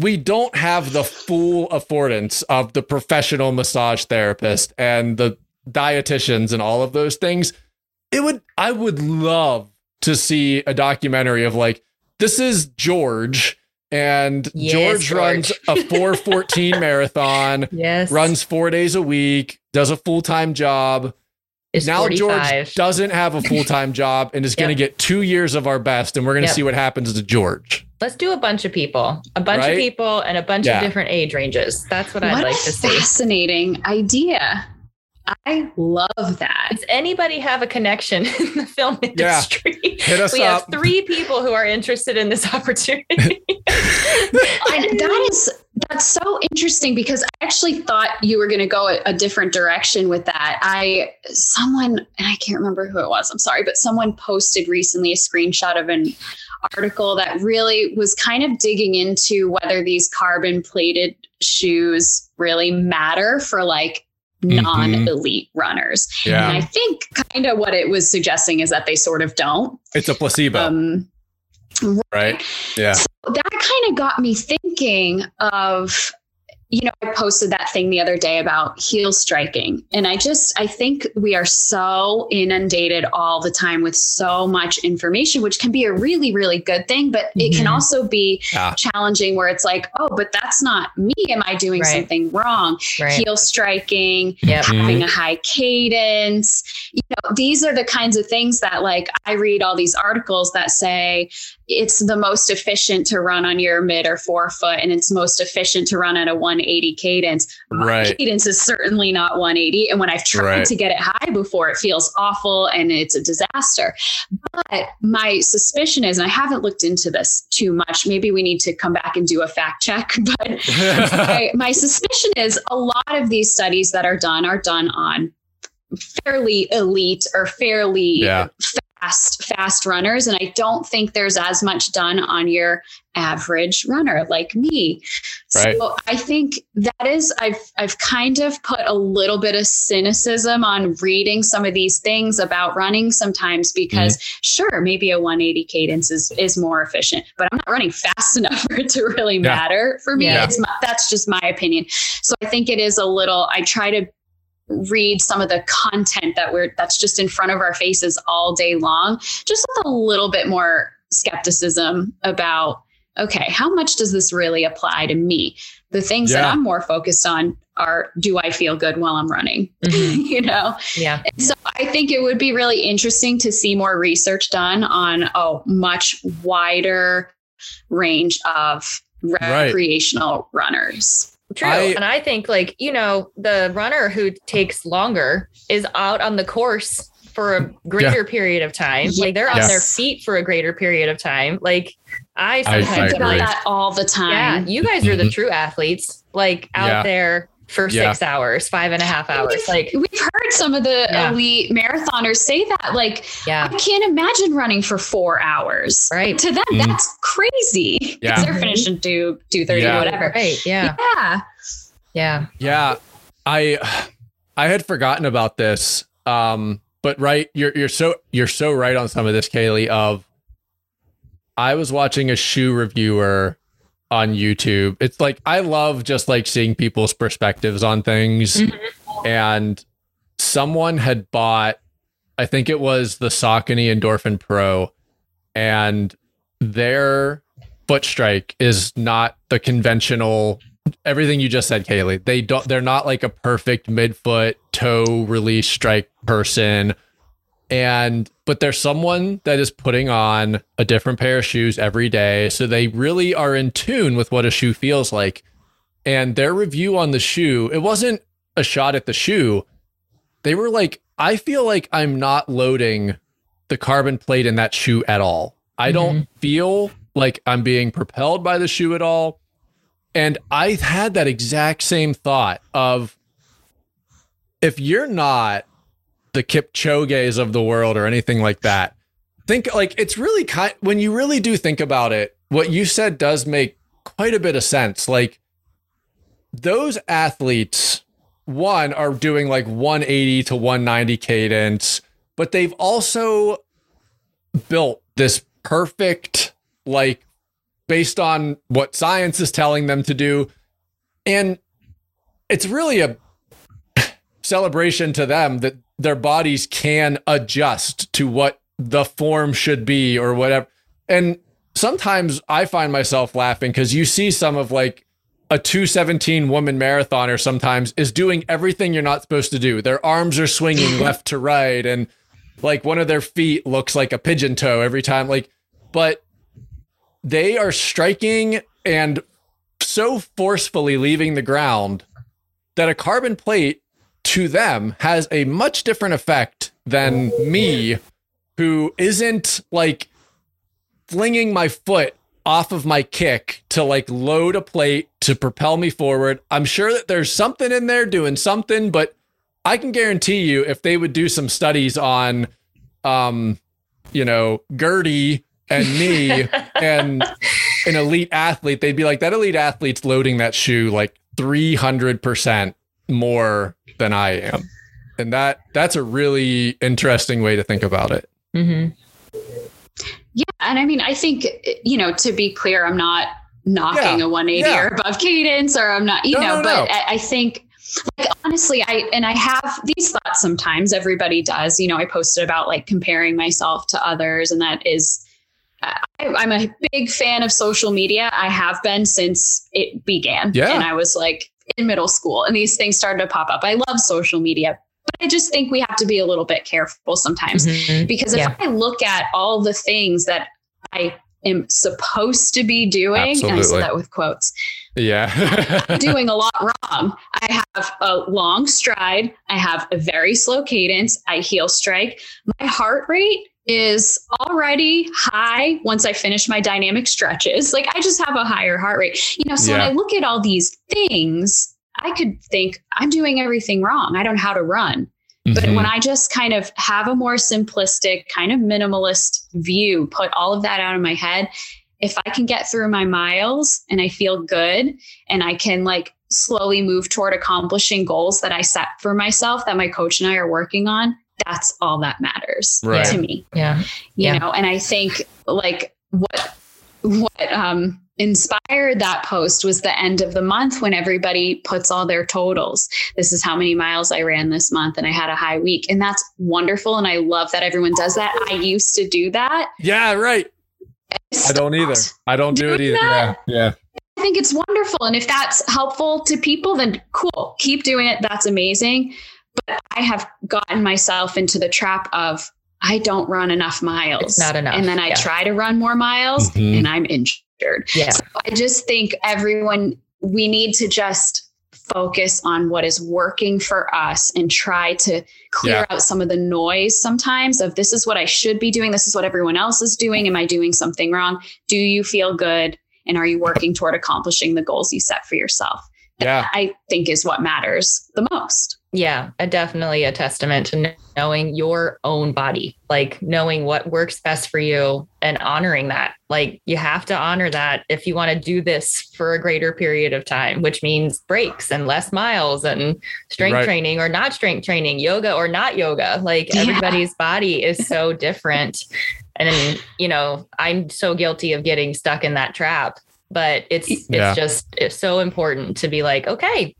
we don't have the full affordance of the professional massage therapist and the dietitians and all of those things, it would I would love to see a documentary of like this is George and Yes, George, George. runs a 414 [LAUGHS] marathon, Yes. runs 4 days a week, does a full-time job. Is now 45. George doesn't have a full-time [LAUGHS] job and is going to get 2 years of our best and we're going to Yep. see what happens to George. Let's do a bunch of people, a bunch Right? of people, and a bunch Yeah. of different age ranges. That's what, I'd like a to see. fascinating idea. I love that. Does anybody have a connection [LAUGHS] in the film Yeah. industry? Hit us we up. have three people who are interested in this [LAUGHS] opportunity. [LAUGHS] And that is that's so interesting because I actually thought you were going to go a, a different direction with that. I someone and I can't remember who it was. I'm sorry, but someone posted recently a screenshot of an article that really was kind of digging into whether these carbon plated shoes really matter for like Mhm. non-elite runners. And I think kind of what it was suggesting is that they sort of don't. It's a placebo, Um, right? Yeah. So that kind of got me thinking of you know i posted that thing the other day about heel striking and i just i think we are so inundated all the time with so much information which can be a really really good thing but it can Mhm. also be Yeah. challenging where it's like oh but that's not me am i doing Right. something wrong right. heel striking Yep. having a high cadence. You know, these are the kinds of things that like I read all these articles that say it's the most efficient to run on your mid or forefoot and it's most efficient to run at a 180 cadence. My Right. cadence is certainly not 180 and when I've tried Right. to get it high before it feels awful and it's a disaster. But my suspicion is and I haven't looked into this too much. Maybe we need to come back and do a fact check, [LAUGHS] but [LAUGHS] my, my suspicion is a lot of these studies that are done are done on fairly elite or fairly Yeah. Fast fast runners and i don't think there's as much done on your average runner like me Right. so i think that is i've i've kind of put a little bit of cynicism on reading some of these things about running sometimes because mm-hmm. sure maybe a 180 cadence is is more efficient but i'm not running fast [LAUGHS] enough for it to really Yeah. matter for me Yeah. it's my, that's just my opinion so i think it is a little i try to read some of the content that we're that's just in front of our faces all day long just with a little bit more skepticism about okay how much does this really apply to me the things that i'm more focused on are do i feel good while i'm running Mhm. [LAUGHS] you know Yeah. so I think it would be really interesting to see more research done on a much wider range of recreational runners. True. I- and I think like, you know, the runner who takes longer is out on the course for a greater period of time. Like they're on their feet for a greater period of time. Like I I sometimes Think am about that all the yeah, time. you guys are the Mhm. true athletes, like out Yeah. there for Yeah. six hours, five and a half hours. We've, Like, we've heard some of the Yeah. elite marathoners say that, like, yeah, I can't imagine running for four hours. right. To them, Mhm. that's crazy. Yeah. 'Cause they're finishing two two thirty, Yeah. whatever. Right. Yeah. Yeah. Yeah. Yeah, I I had forgotten about this. Um, but right, you're you're so you're so right on some of this, Kaylee. Of I was watching a shoe reviewer on YouTube. It's like I love just like seeing people's perspectives on things. Mm-hmm. And someone had bought, I think it was the Saucony Endorphin Pro, and their foot strike is not the conventional everything you just said, Kaylee. They don't they're not like a perfect midfoot toe release strike person. And but there's someone that is putting on a different pair of shoes every day. So they really are in tune with what a shoe feels like. and their review on the shoe, it wasn't a shot at the shoe. They were like, I feel like I'm not loading the carbon plate in that shoe at all. I mm-hmm. don't feel like I'm being propelled by the shoe at all. And I had that exact same thought of if you're not the Kipchoge's of the world or anything like that, think like it's really kind when you really do think about it, what you said does make quite a bit of sense. Like those athletes, one, are doing like 180 to 190 cadence, but they've also built this perfect, like, based on what science is telling them to do. And it's really a celebration to them that their bodies can adjust to what the form should be or whatever. And sometimes I find myself laughing because you see some of like a 217 woman marathoner sometimes is doing everything you're not supposed to do. Their arms are swinging [LAUGHS] left to right and like one of their feet looks like a pigeon toe every time like but they are striking and so forcefully leaving the ground that a carbon plate to them has a much different effect than me who isn't like flinging my foot off of my kick to like load a plate to propel me forward. I'm sure that there's something in there doing something, but I can guarantee you if they would do some studies on um you know, Gertie and me [LAUGHS] and an elite athlete, they'd be like that elite athlete's loading that shoe like 300% more than I am. And that that's a really interesting way to think about it. Mm-hmm. Yeah, and I mean, I think you know, to be clear, I'm not knocking yeah. a 180 yeah. or above cadence, or I'm not, you no, know, no, but no. I, I think like honestly i and i have these thoughts sometimes everybody does you know i posted about like comparing myself to others and that is I, am a big fan of social media i have been since it began yeah. and i was like in middle school and these things started to pop up i love social media but I just think we have to be a little bit careful sometimes mm-hmm. because if yeah. I look at all the things that I am supposed to be doing, Absolutely. and I said that with quotes. Yeah. [LAUGHS] doing a lot wrong. I have a long stride. I have a very slow cadence. I heel strike. My heart rate is already high once I finish my dynamic stretches. Like I just have a higher heart rate. You know, so yeah. when I look at all these things, I could think I'm doing everything wrong. I don't know how to run. Mm-hmm. But when I just kind of have a more simplistic, kind of minimalist view, put all of that out of my head, if I can get through my miles and I feel good and I can like slowly move toward accomplishing goals that I set for myself that my coach and I are working on, that's all that matters right. to me. Yeah. You yeah. know, and I think like what what um inspired that post was the end of the month when everybody puts all their totals. This is how many miles I ran this month and I had a high week. And that's wonderful. And I love that everyone does that. I used to do that. Yeah, right. I don't either. I don't do it either. That. Yeah. Yeah. I think it's wonderful. And if that's helpful to people, then cool. Keep doing it. That's amazing. But I have gotten myself into the trap of I don't run enough miles. It's not enough. And then I yeah. try to run more miles mm-hmm. and I'm injured. Yeah. So I just think everyone, we need to just focus on what is working for us and try to clear yeah. out some of the noise sometimes of this is what I should be doing. This is what everyone else is doing. Am I doing something wrong? Do you feel good? And are you working toward accomplishing the goals you set for yourself? Yeah. I think is what matters the most yeah definitely a testament to knowing your own body like knowing what works best for you and honoring that like you have to honor that if you want to do this for a greater period of time which means breaks and less miles and strength right. training or not strength training yoga or not yoga like yeah. everybody's body is so different and you know i'm so guilty of getting stuck in that trap but it's yeah. it's just it's so important to be like okay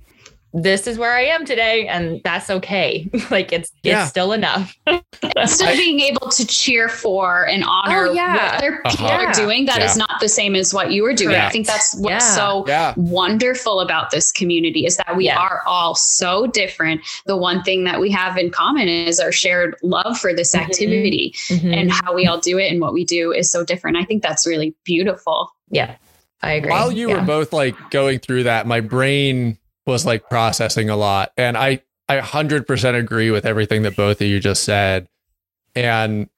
this is where I am today, and that's okay. [LAUGHS] like it's yeah. it's still enough. [LAUGHS] still being able to cheer for and honor oh, yeah. what other people uh-huh. are doing that yeah. is not the same as what you were doing. Correct. I think that's what's so wonderful about this community is that we are all so different. The one thing that we have in common is our shared love for this mm-hmm. activity mm-hmm. and how we all do it and what we do is so different. I think that's really beautiful. Yeah. I agree. while you Yeah. were both like going through that, my brain was like processing a lot. And I, I 100% agree with everything that both of you just said. And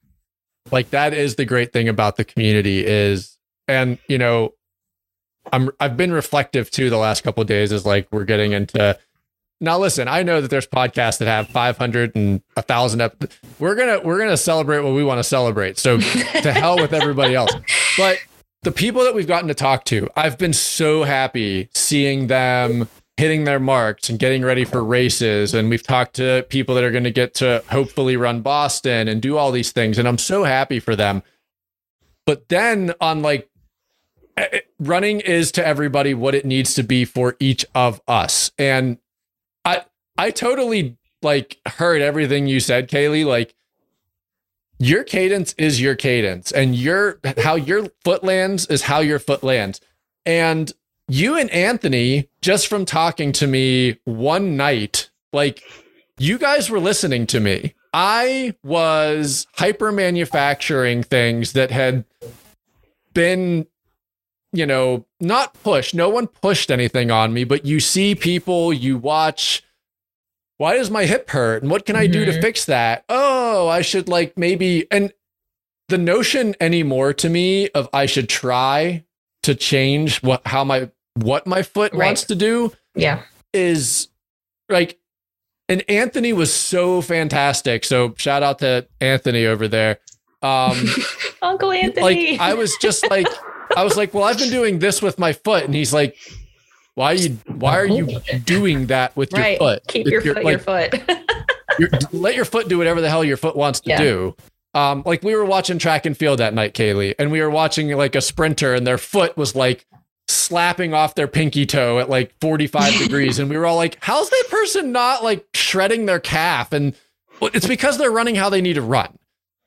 like that is the great thing about the community is, and you know, I'm I've been reflective too the last couple of days is like we're getting into now listen, I know that there's podcasts that have 500 and a thousand up. We're gonna we're gonna celebrate what we want to celebrate. So [LAUGHS] to hell with everybody else. But the people that we've gotten to talk to, I've been so happy seeing them hitting their marks and getting ready for races. And we've talked to people that are going to get to hopefully run Boston and do all these things. And I'm so happy for them. But then on like eh, eh, running is to everybody what it needs to be for each of us. And I I totally like heard everything you said, Kaylee. Like your cadence is your cadence and your how your foot lands is how your foot lands. And you and anthony just from talking to me one night like you guys were listening to me. I was hyper manufacturing things that had been you know not pushed. No one pushed anything on me but you see people you watch why does my hip hurt and what can I do to Mhm. fix that? Oh, I should like maybe and the notion anymore to me of I should try to change what how my what my foot Right. wants to do yeah. is like and Anthony was so fantastic. So shout out to Anthony over there. Um [LAUGHS] Uncle Anthony. like I was just like I was like, well, I've been doing this with my foot, and he's like, why are you why are you doing that with right. your foot? Keep your foot like, your foot. [LAUGHS] your, let your foot do whatever the hell your foot wants to Yeah. do. Um, like we were watching track and field that night, Kaylee, and we were watching like a sprinter, and their foot was like slapping off their pinky toe at like 45 [LAUGHS] degrees, and we were all like, "How's that person not like shredding their calf?" And it's because they're running how they need to run.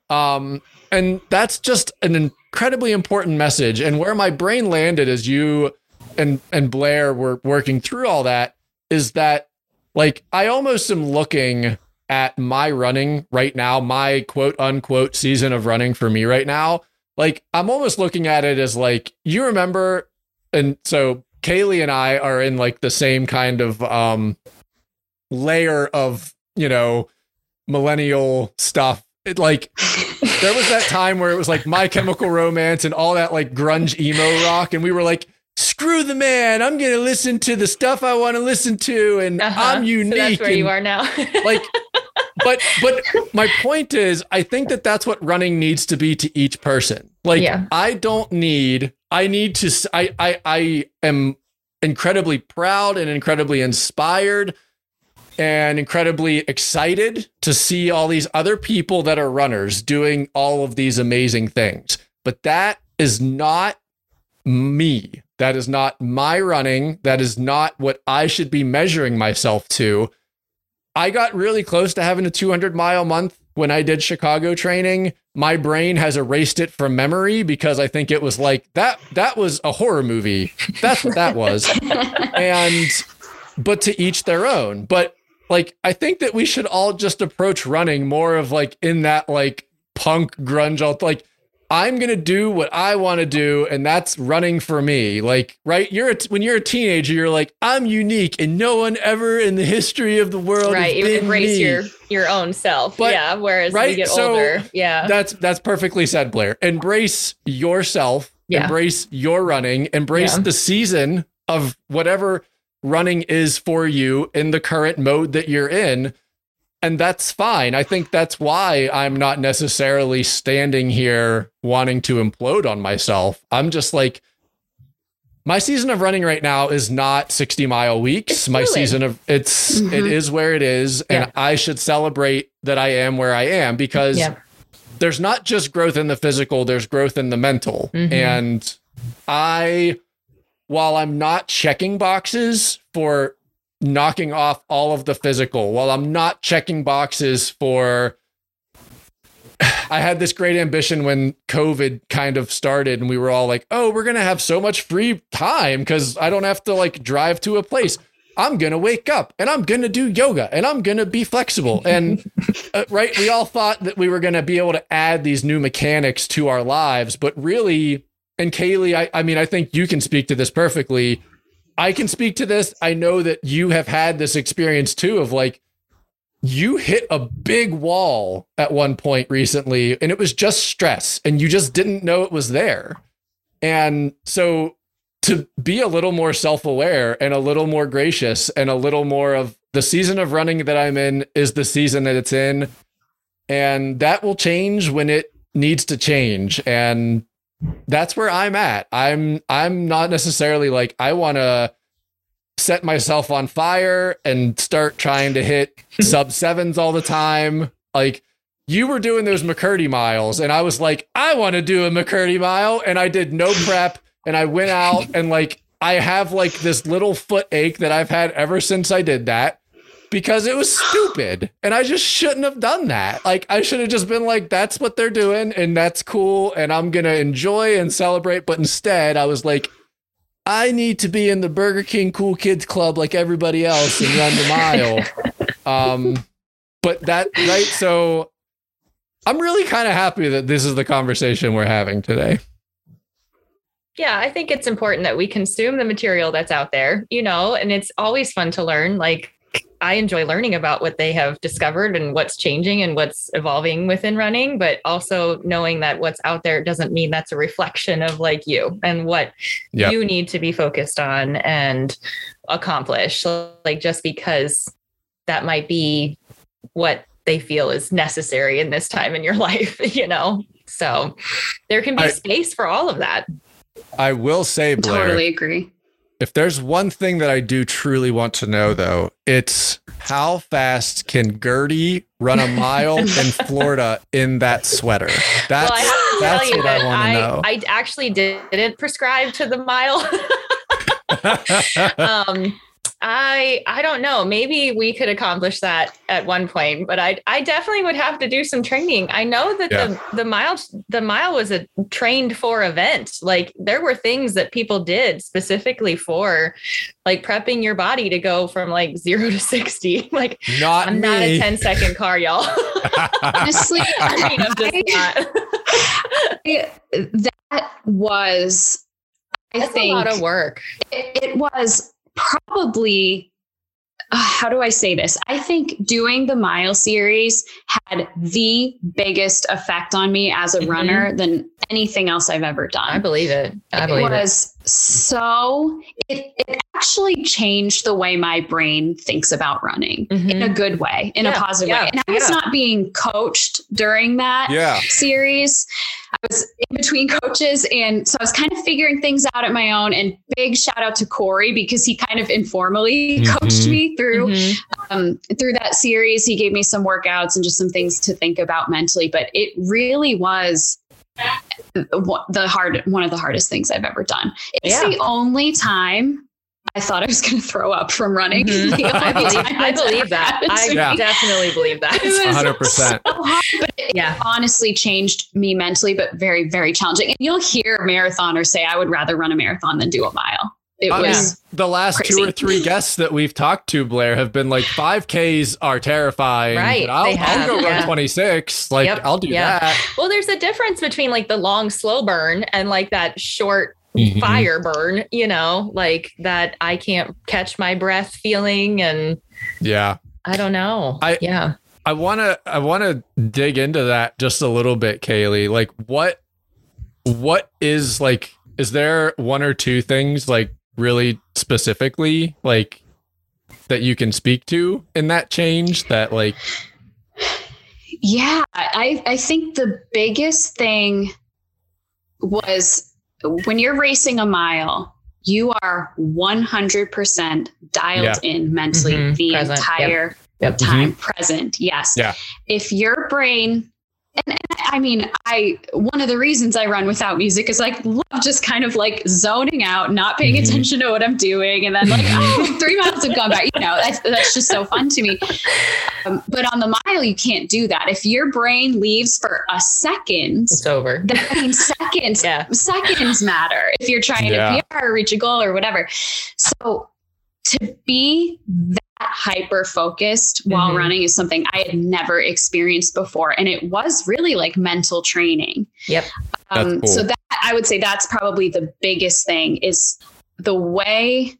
Um, and that's just an incredibly important message. And where my brain landed is you and and Blair were working through all that is that like I almost am looking at my running right now, my quote unquote season of running for me right now. Like I'm almost looking at it as like you remember, and so Kaylee and I are in like the same kind of um layer of you know millennial stuff. It like there was that time where it was like My Chemical Romance and all that like grunge emo rock, and we were like, "Screw the man! I'm gonna listen to the stuff I want to listen to, and Uh-huh. I'm unique." So that's where and, you are now. [LAUGHS] like, but but my point is, I think that that's what running needs to be to each person. Like, Yeah. I don't need. I need to. I I I am incredibly proud and incredibly inspired and incredibly excited to see all these other people that are runners doing all of these amazing things. But that is not me. That is not my running. That is not what I should be measuring myself to. I got really close to having a 200 mile month when I did Chicago training. My brain has erased it from memory because I think it was like that that was a horror movie. That's what that was [LAUGHS] and but to each their own but like i think that we should all just approach running more of like in that like punk grunge alt- like i'm gonna do what i want to do and that's running for me like right you're a when you're a teenager you're like i'm unique and no one ever in the history of the world right. has You been embrace me. your your own self. But- yeah. Whereas right, we get so older. Yeah. that's that's perfectly said blair embrace yourself Yeah. embrace your running embrace Yeah. the season of whatever running is for you in the current mode that you're in and that's fine i think that's why i'm not necessarily standing here wanting to implode on myself i'm just like my season of running right now is not 60 mile weeks my season of it's it Mhm. is where it is and i should celebrate that i am where i am because yeah. there's not just growth in the physical, there's growth in the mental. Mhm. And I, while I'm not checking boxes for knocking off all of the physical, while I'm not checking boxes for, [SIGHS] I had this great ambition when COVID kind of started and we were all like, oh, we're going to have so much free time because I don't have to like drive to a place. I'm going to wake up and I'm going to do yoga and I'm going to be flexible. And [LAUGHS] uh, right, we all thought that we were going to be able to add these new mechanics to our lives, but really, and Kaylee, I, I mean, I think you can speak to this perfectly. I can speak to this. I know that you have had this experience too of like, you hit a big wall at one point recently, and it was just stress, and you just didn't know it was there. And so to be a little more self aware and a little more gracious and a little more of the season of running that I'm in is the season that it's in. And that will change when it needs to change. And that's where I'm at. I'm I'm not necessarily like I want to set myself on fire and start trying to hit [LAUGHS] sub sevens all the time. Like you were doing those McKirdy miles, and I was like, I want to do a McKirdy mile, and I did no prep, and I went out and like I have like this little foot ache that I've had ever since I did that because it was stupid [GASPS] and I just shouldn't have done that. Like I should have just been like that's what they're doing and that's cool and I'm going to enjoy and celebrate but instead I was like I need to be in the Burger King Cool Kids Club like everybody else and run the mile. [LAUGHS] Um but that right so I'm really kind of happy that this is the conversation we're having today. Yeah, I think it's important that we consume the material that's out there, you know, and it's always fun to learn. Like I enjoy learning about what they have discovered and what's changing and what's evolving within running, but also knowing that what's out there doesn't mean that's a reflection of like you and what yep. you need to be focused on and accomplish. Like just because that might be what they feel is necessary in this time in your [LAUGHS] life, you know? So there can be I, space for all of that. I will say, Blair. Totally agree if there's one thing that I do truly want to know, though, it's how fast can Gertie run a mile [LAUGHS] in Florida in that sweater? That's, well, that's what I want to know. I actually didn't prescribe to the mile. [LAUGHS] [LAUGHS] um, I I don't know. Maybe we could accomplish that at one point, but I I definitely would have to do some training. I know that yeah. the the mile the mile was a trained for event. Like there were things that people did specifically for like prepping your body to go from like 0 to 60. [LAUGHS] Like not I'm me. not a 10 second car, y'all. Honestly, [LAUGHS] I mean, [LAUGHS] I, that was I That's think a lot of work. It, it was probably uh, how do I say this? I think doing the mile series had the biggest effect on me as a mm-hmm. runner than anything else I've ever done. I believe it. I believe it was it. so it, it actually changed the way my brain thinks about running mm-hmm. in a good way, in yeah, a positive yeah, way. And I was yeah. not being coached during that yeah. series. I was in between coaches. And so I was kind of figuring things out at my own. And big shout out to Corey because he kind of informally mm-hmm. coached me through mm-hmm. um, through that series. He gave me some workouts and just some things to think about mentally. But it really was the hard one of the hardest things I've ever done. It's yeah. the only time I thought I was going to throw up from running. Mm-hmm. [LAUGHS] [LAUGHS] I believe, I believe that. I yeah. definitely believe that. [LAUGHS] 100%. But it yeah. honestly changed me mentally, but very, very challenging. And you'll hear marathoners say, I would rather run a marathon than do a mile. It uh, was the last crazy. two or three [LAUGHS] guests that we've talked to, Blair, have been like 5Ks are terrifying. Right. I'll, I'll, go yeah. run 26. Like, yep. I'll do yeah. that. Well, there's a difference between like the long, slow burn and like that short mm-hmm. fire burn, you know, like that I can't catch my breath feeling. And yeah, I don't know. I, yeah. I want to, I want to dig into that just a little bit, Kaylee. Like, what, what is like, is there one or two things like really specifically like that you can speak to in that change that like yeah i i think the biggest thing was when you're racing a mile you are 100% dialed yeah. in mentally mm-hmm. the present. entire yep. Yep. time mm-hmm. present yes yeah if your brain and, I mean, I one of the reasons I run without music is like love just kind of like zoning out, not paying mm-hmm. attention to what I'm doing, and then like oh, three miles have gone by. You know, that's, that's just so fun to me. Um, but on the mile, you can't do that. If your brain leaves for a second, it's over. That means seconds. yeah. Seconds matter if you're trying yeah. to PR or reach a goal or whatever. So to be that hyper focused while mm-hmm. running is something I had never experienced before. And it was really like mental training. Yep. Um, cool. So that I would say that's probably the biggest thing is the way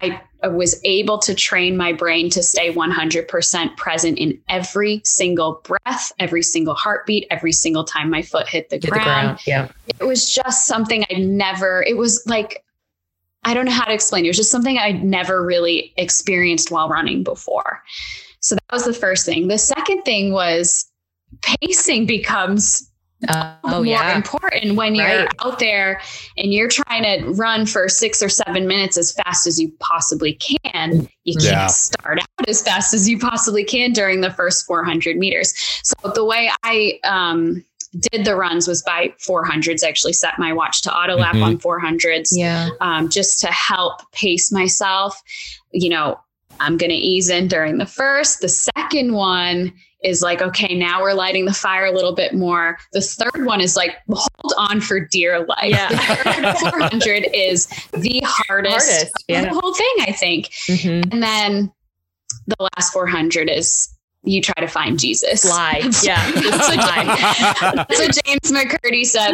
I was able to train my brain to stay 100% present in every single breath, every single heartbeat, every single time my foot hit the, Hit the ground. ground. Yeah. It was just something I'd never, it was like, I don't know how to explain. It was just something I'd never really experienced while running before. So that was the first thing. The second thing was pacing becomes Uh, oh more yeah. important when you're Right. out there and you're trying to run for six or seven minutes as fast as you possibly can. You can't Yeah. start out as fast as you possibly can during the first 400 meters. So the way I um, did the runs was by 400s. I actually set my watch to auto lap Mhm. on 400s Yeah. um, just to help pace myself. You know, I'm going to ease in during the first. The second one is like, okay, now we're lighting the fire a little bit more. The third one is like, hold on for dear life. Yeah. The third [LAUGHS] 400 is the hardest, Hardest, yeah. the whole thing, I think. Mhm. And then the last 400 is you try to find Jesus. Fly. [LAUGHS] Yeah. That's what, [LAUGHS] Fly. that's what James McKirdy said.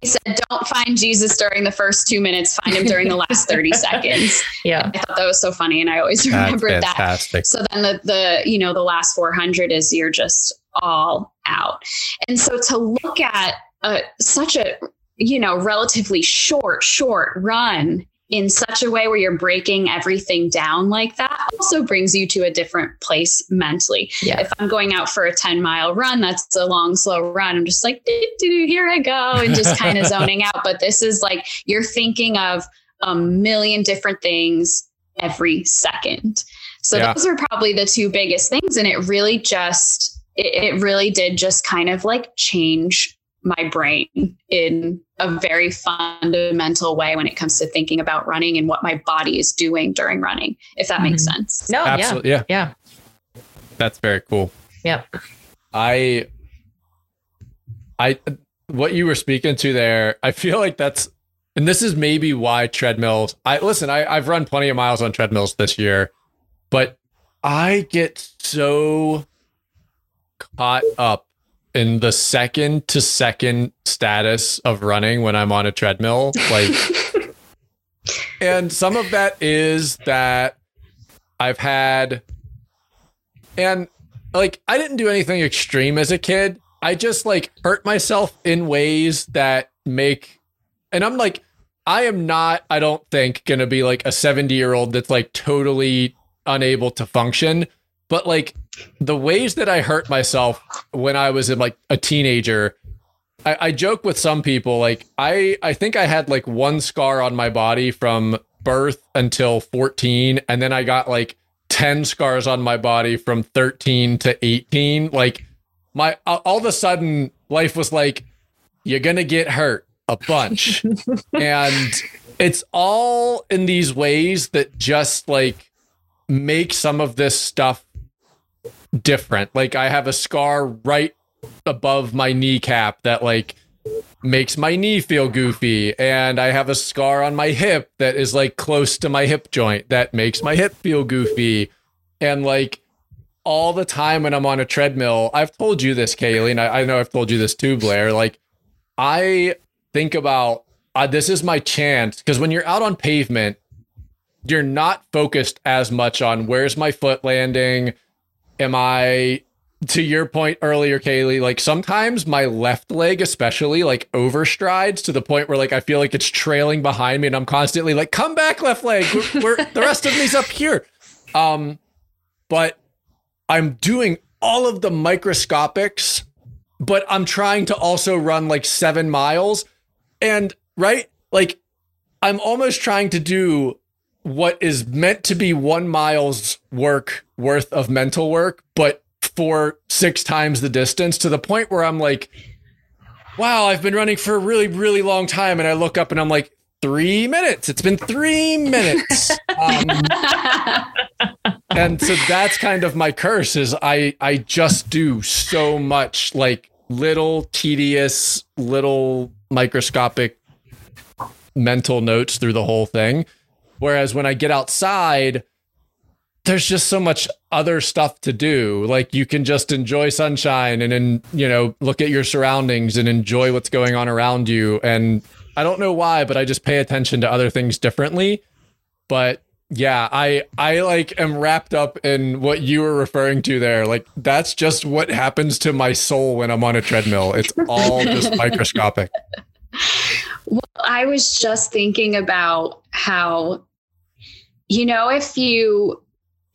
He said, don't find Jesus during the first two minutes, find him during the last [LAUGHS] 30 seconds. Yeah. I thought that was so funny. And I always That's remembered that. So then the, the, you know, the last 400 is you're just all out. And so to look at uh, such a, you know, relatively short, short run in such a way where you're breaking everything down like that also brings you to a different place mentally. Yeah. If I'm going out for a 10 mile run, that's a long, slow run. I'm just like, "Doo, doo, here I go, and just [LAUGHS] kind of zoning out. But this is like you're thinking of a million different things every second. So Yeah. those are probably the two biggest things. And it really just, it, it really did just kind of like change my brain in a very fundamental way when it comes to thinking about running and what my body is doing during running, if that makes mm-hmm. sense. No. Yeah. Absolutely. Yeah. Yeah. That's very cool. Yep. I, I, what you were speaking to there, I feel like that's, and this is maybe why treadmills. I listen. I, I've run plenty of miles on treadmills this year, but I get so caught up in the second to second status of running when I'm on a treadmill. Like, [LAUGHS] and some of that is that I've had, and like, I didn't do anything extreme as a kid. I just like hurt myself in ways that make, and I'm like, I am not, I don't think, gonna be like a 70 year old that's like totally unable to function. But like the ways that I hurt myself when I was in like a teenager, I, I joke with some people, like I, I think I had like one scar on my body from birth until 14. And then I got like 10 scars on my body from 13 to 18. Like my, all all of a sudden life was like, you're going to get hurt a bunch. [LAUGHS] and it's all in these ways that just like make some of this stuff different. Like I have a scar right above my kneecap that like makes my knee feel goofy and I have a scar on my hip that is like close to my hip joint that makes my hip feel goofy and like all the time when I'm on a treadmill, I've told you this, Kaylee, and I, I know I've told you this too, Blair. Like, I think about uh, this is my chance because when you're out on pavement, you're not focused as much on where's my foot landing. Am I, to your point earlier, Kaylee, like sometimes my left leg, especially, like overstrides to the point where like I feel like it's trailing behind me and I'm constantly like, come back, left leg. We're, we're the rest of me's up here. Um, but I'm doing all of the microscopics, but I'm trying to also run like seven miles. And right, like I'm almost trying to do what is meant to be one mile's work worth of mental work, but for six times the distance to the point where I'm like, wow, I've been running for a really, really long time. And I look up and I'm like, three minutes. It's been three minutes. [LAUGHS] Um, and so that's kind of my curse is I I just do so much like little tedious little microscopic mental notes through the whole thing whereas when I get outside there's just so much other stuff to do. Like you can just enjoy sunshine and then, you know, look at your surroundings and enjoy what's going on around you. And I don't know why, but I just pay attention to other things differently. But yeah, I I like am wrapped up in what you were referring to there. Like that's just what happens to my soul when I'm on a treadmill. It's all just [LAUGHS] microscopic. Well, I was just thinking about how you know if you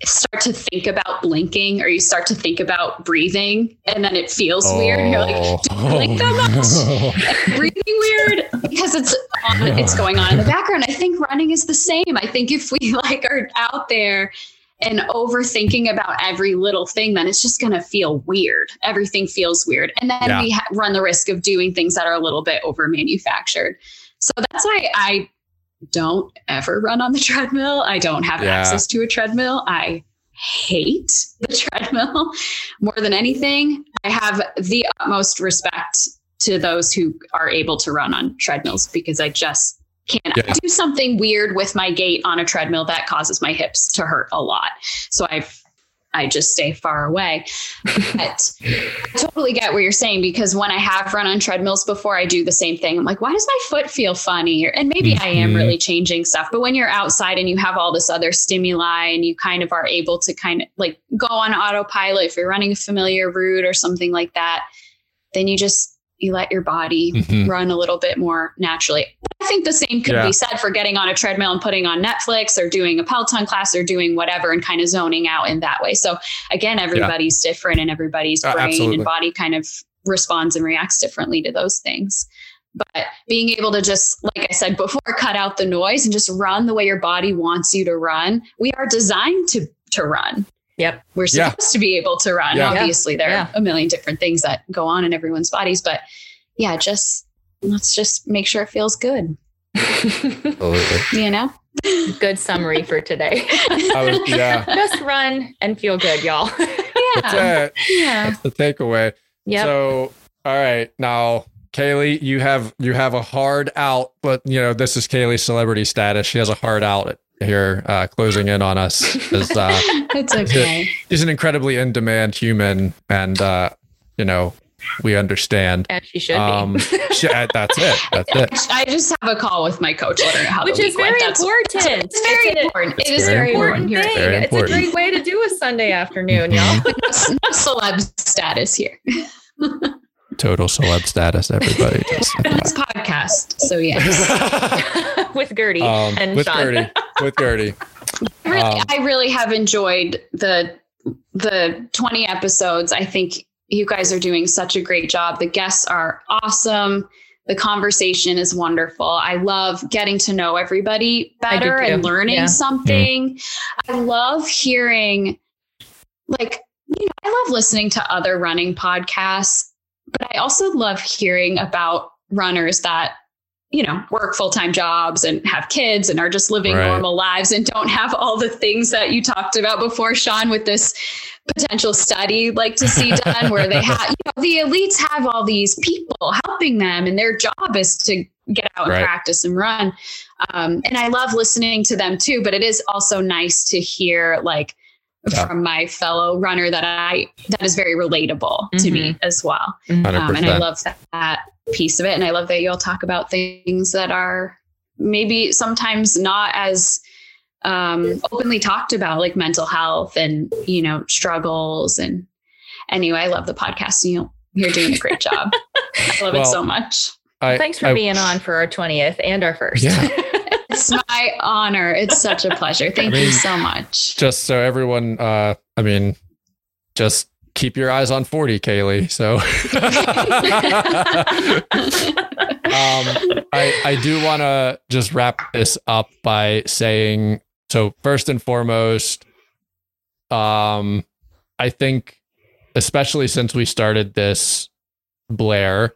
start to think about blinking or you start to think about breathing and then it feels oh. weird you're like do I oh. blink that much? [LAUGHS] Breathing weird because it's on, it's going on in the background. I think running is the same. I think if we [LAUGHS] like are out there and overthinking about every little thing then it's just going to feel weird everything feels weird and then yeah. we ha- run the risk of doing things that are a little bit over manufactured so that's why i don't ever run on the [LAUGHS] treadmill. I don't have yeah. access to a treadmill. I hate [LAUGHS] the treadmill [LAUGHS] more than anything. I have the utmost respect to those who are able to run on treadmills because I just can't yeah. do something weird with my gait on a treadmill that causes my hips to hurt a lot. So I've I just stay far away. But I totally get what you're saying because when I have run on treadmills before, I do the same thing. I'm like, why does my foot feel funny? And maybe mm-hmm. I am really mm-hmm. changing stuff. But when you're outside and you have all this other stimuli and you kind of are able to kind of like go on autopilot if you're running a familiar route or something like that, then you just you let your body mm-hmm. run a little bit more naturally. I think the same could yeah. be said for getting on a treadmill and putting on Netflix or doing a Peloton class or doing whatever and kind of zoning out in that way. So again, everybody's yeah. different and everybody's uh, brain and body kind of responds and reacts differently to those things. But being able to just, like I said before, cut out the noise and just run the way your body wants you to run. We are designed to to run. Yep. We're supposed yeah. to be able to run. Yeah. Obviously, there yeah. are a million different things that go on in everyone's bodies, but yeah, just let's just make sure it feels good. [LAUGHS] you know? Good summary for today. [LAUGHS] Was, yeah. Just run and feel good, y'all. [LAUGHS] yeah. That's it. Yeah. That's the takeaway. Yeah. So, all right. Now, Kaylee, you have you have a hard out, but you know, this is Kaylee's celebrity status. She has a hard out here uh, closing in on us. Is, uh, it's okay. She's an incredibly in demand human, and uh, you know we understand. And she should um, be. she, uh, that's it. That's it. [LAUGHS] I just have a call with my coach. Her how Which is very [LAUGHS] important. It's very important. It is very important. Thing. Very it's important. a great way to do a Sunday afternoon, y'all. [LAUGHS] no celeb status here. Total celeb status, everybody. This podcast. So yes. with Gertie um, and with Sean. Gertie. With Gertie. Really, um, I really have enjoyed the the 20 episodes. I think you guys are doing such a great job. The guests are awesome. The conversation is wonderful. I love getting to know everybody better and learning yeah. something. Mm-hmm. I love hearing, like, you know, I love listening to other running podcasts, but I also love hearing about runners that you know, work full time jobs and have kids and are just living right. normal lives and don't have all the things that you talked about before, Sean, with this potential study like to see [LAUGHS] done where they have, you know, the elites have all these people helping them and their job is to get out and right. practice and run. Um, and I love listening to them too, but it is also nice to hear like yeah. from my fellow runner that I, that is very relatable mm-hmm. to me mm-hmm. as well. Um, and I love that, that piece of it. And I love that you all talk about things that are maybe sometimes not as um, openly talked about like mental health and you know struggles. And anyway i love the podcast and you you're doing a great job. I love well, it so much. I, thanks for I, being on for our 20th and our first. Yeah. [LAUGHS] it's my honor. It's such a pleasure. Thank I mean, you so much. just so everyone uh i mean just keep your eyes on 40 kaylee so [LAUGHS] um i i do want to just wrap this up by saying so first and foremost, um, I think, especially since we started this, Blair,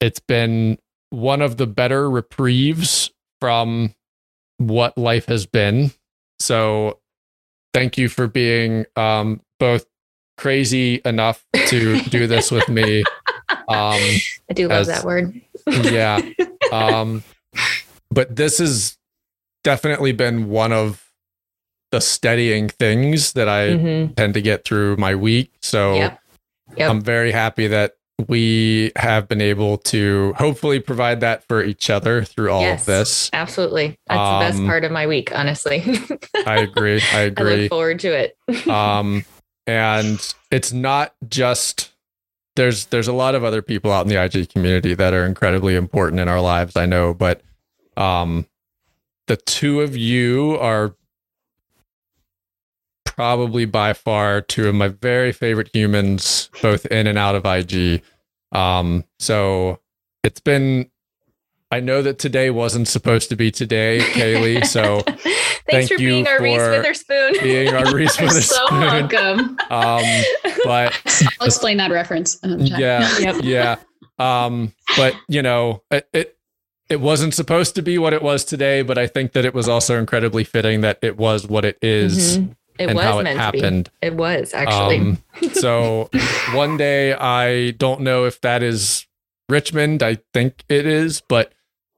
it's been one of the better reprieves from what life has been. So thank you for being um, both crazy enough to do this with me. [LAUGHS] Um, I do love as, that word. yeah. Um, but this has definitely been one of the steadying things that I Mhm. tend to get through my week. So Yep. Yep. I'm very happy that we have been able to hopefully provide that for each other through all Yes. of this. Absolutely. That's the best Um, part of my week, honestly. [LAUGHS] I agree. I I agree. look forward to it. um and it's not just there's there's a lot of other people out in the IG community that are incredibly important in our lives I know but um the two of you are probably by far two of my very favorite humans both in and out of IG um so it's been I know that today wasn't supposed to be today [LAUGHS] Kaylee so Thanks thank for you being our Reese for Witherspoon. being our [LAUGHS] Reese You're so welcome. um but [LAUGHS] I'll explain that reference. in the chat. yeah Yep. yeah um but you know it, it it wasn't supposed to be what it was today but i think that it was also incredibly fitting that it was what it is Mhm. It and was how it meant to happened be. It was actually. um so one day i don't know if that is richmond i think it is but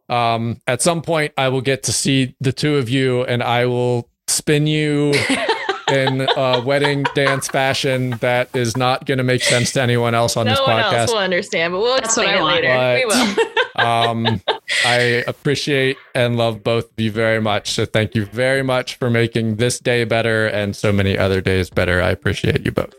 um at some point i will get to see the two of you and i will spin you [LAUGHS] in a wedding dance fashion that is not going to make sense to anyone else on no this one podcast else will understand, but we'll That's what explain I it want. later. we will. [LAUGHS] um, I appreciate and love both of you very much. So thank you very much for making this day better and so many other days better. I appreciate you both.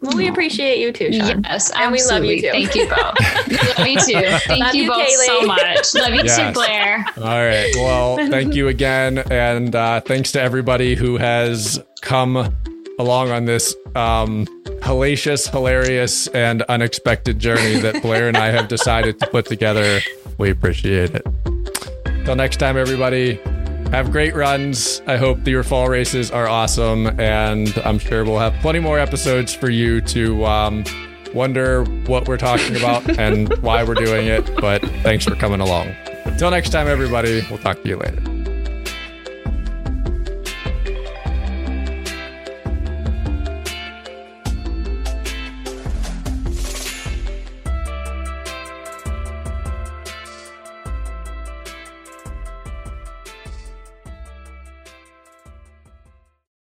Well, we appreciate you too, Sean. Yes, And we love you too. Thank you both. [LAUGHS] love you too. Thank Love you, you, both so much. Love you Yes. too, Blair. All right. Well, thank you again. And uh, thanks to everybody who has come along on this um, hellacious, hilarious, and unexpected journey that Blair and I have decided to put together. We appreciate it. Till next time, everybody. Have great runs. I hope your fall races are awesome, and I'm sure we'll have plenty more episodes for you to um, wonder what we're talking about [LAUGHS] and why we're doing it. But thanks for coming along. Until next time, everybody, we'll talk to you later.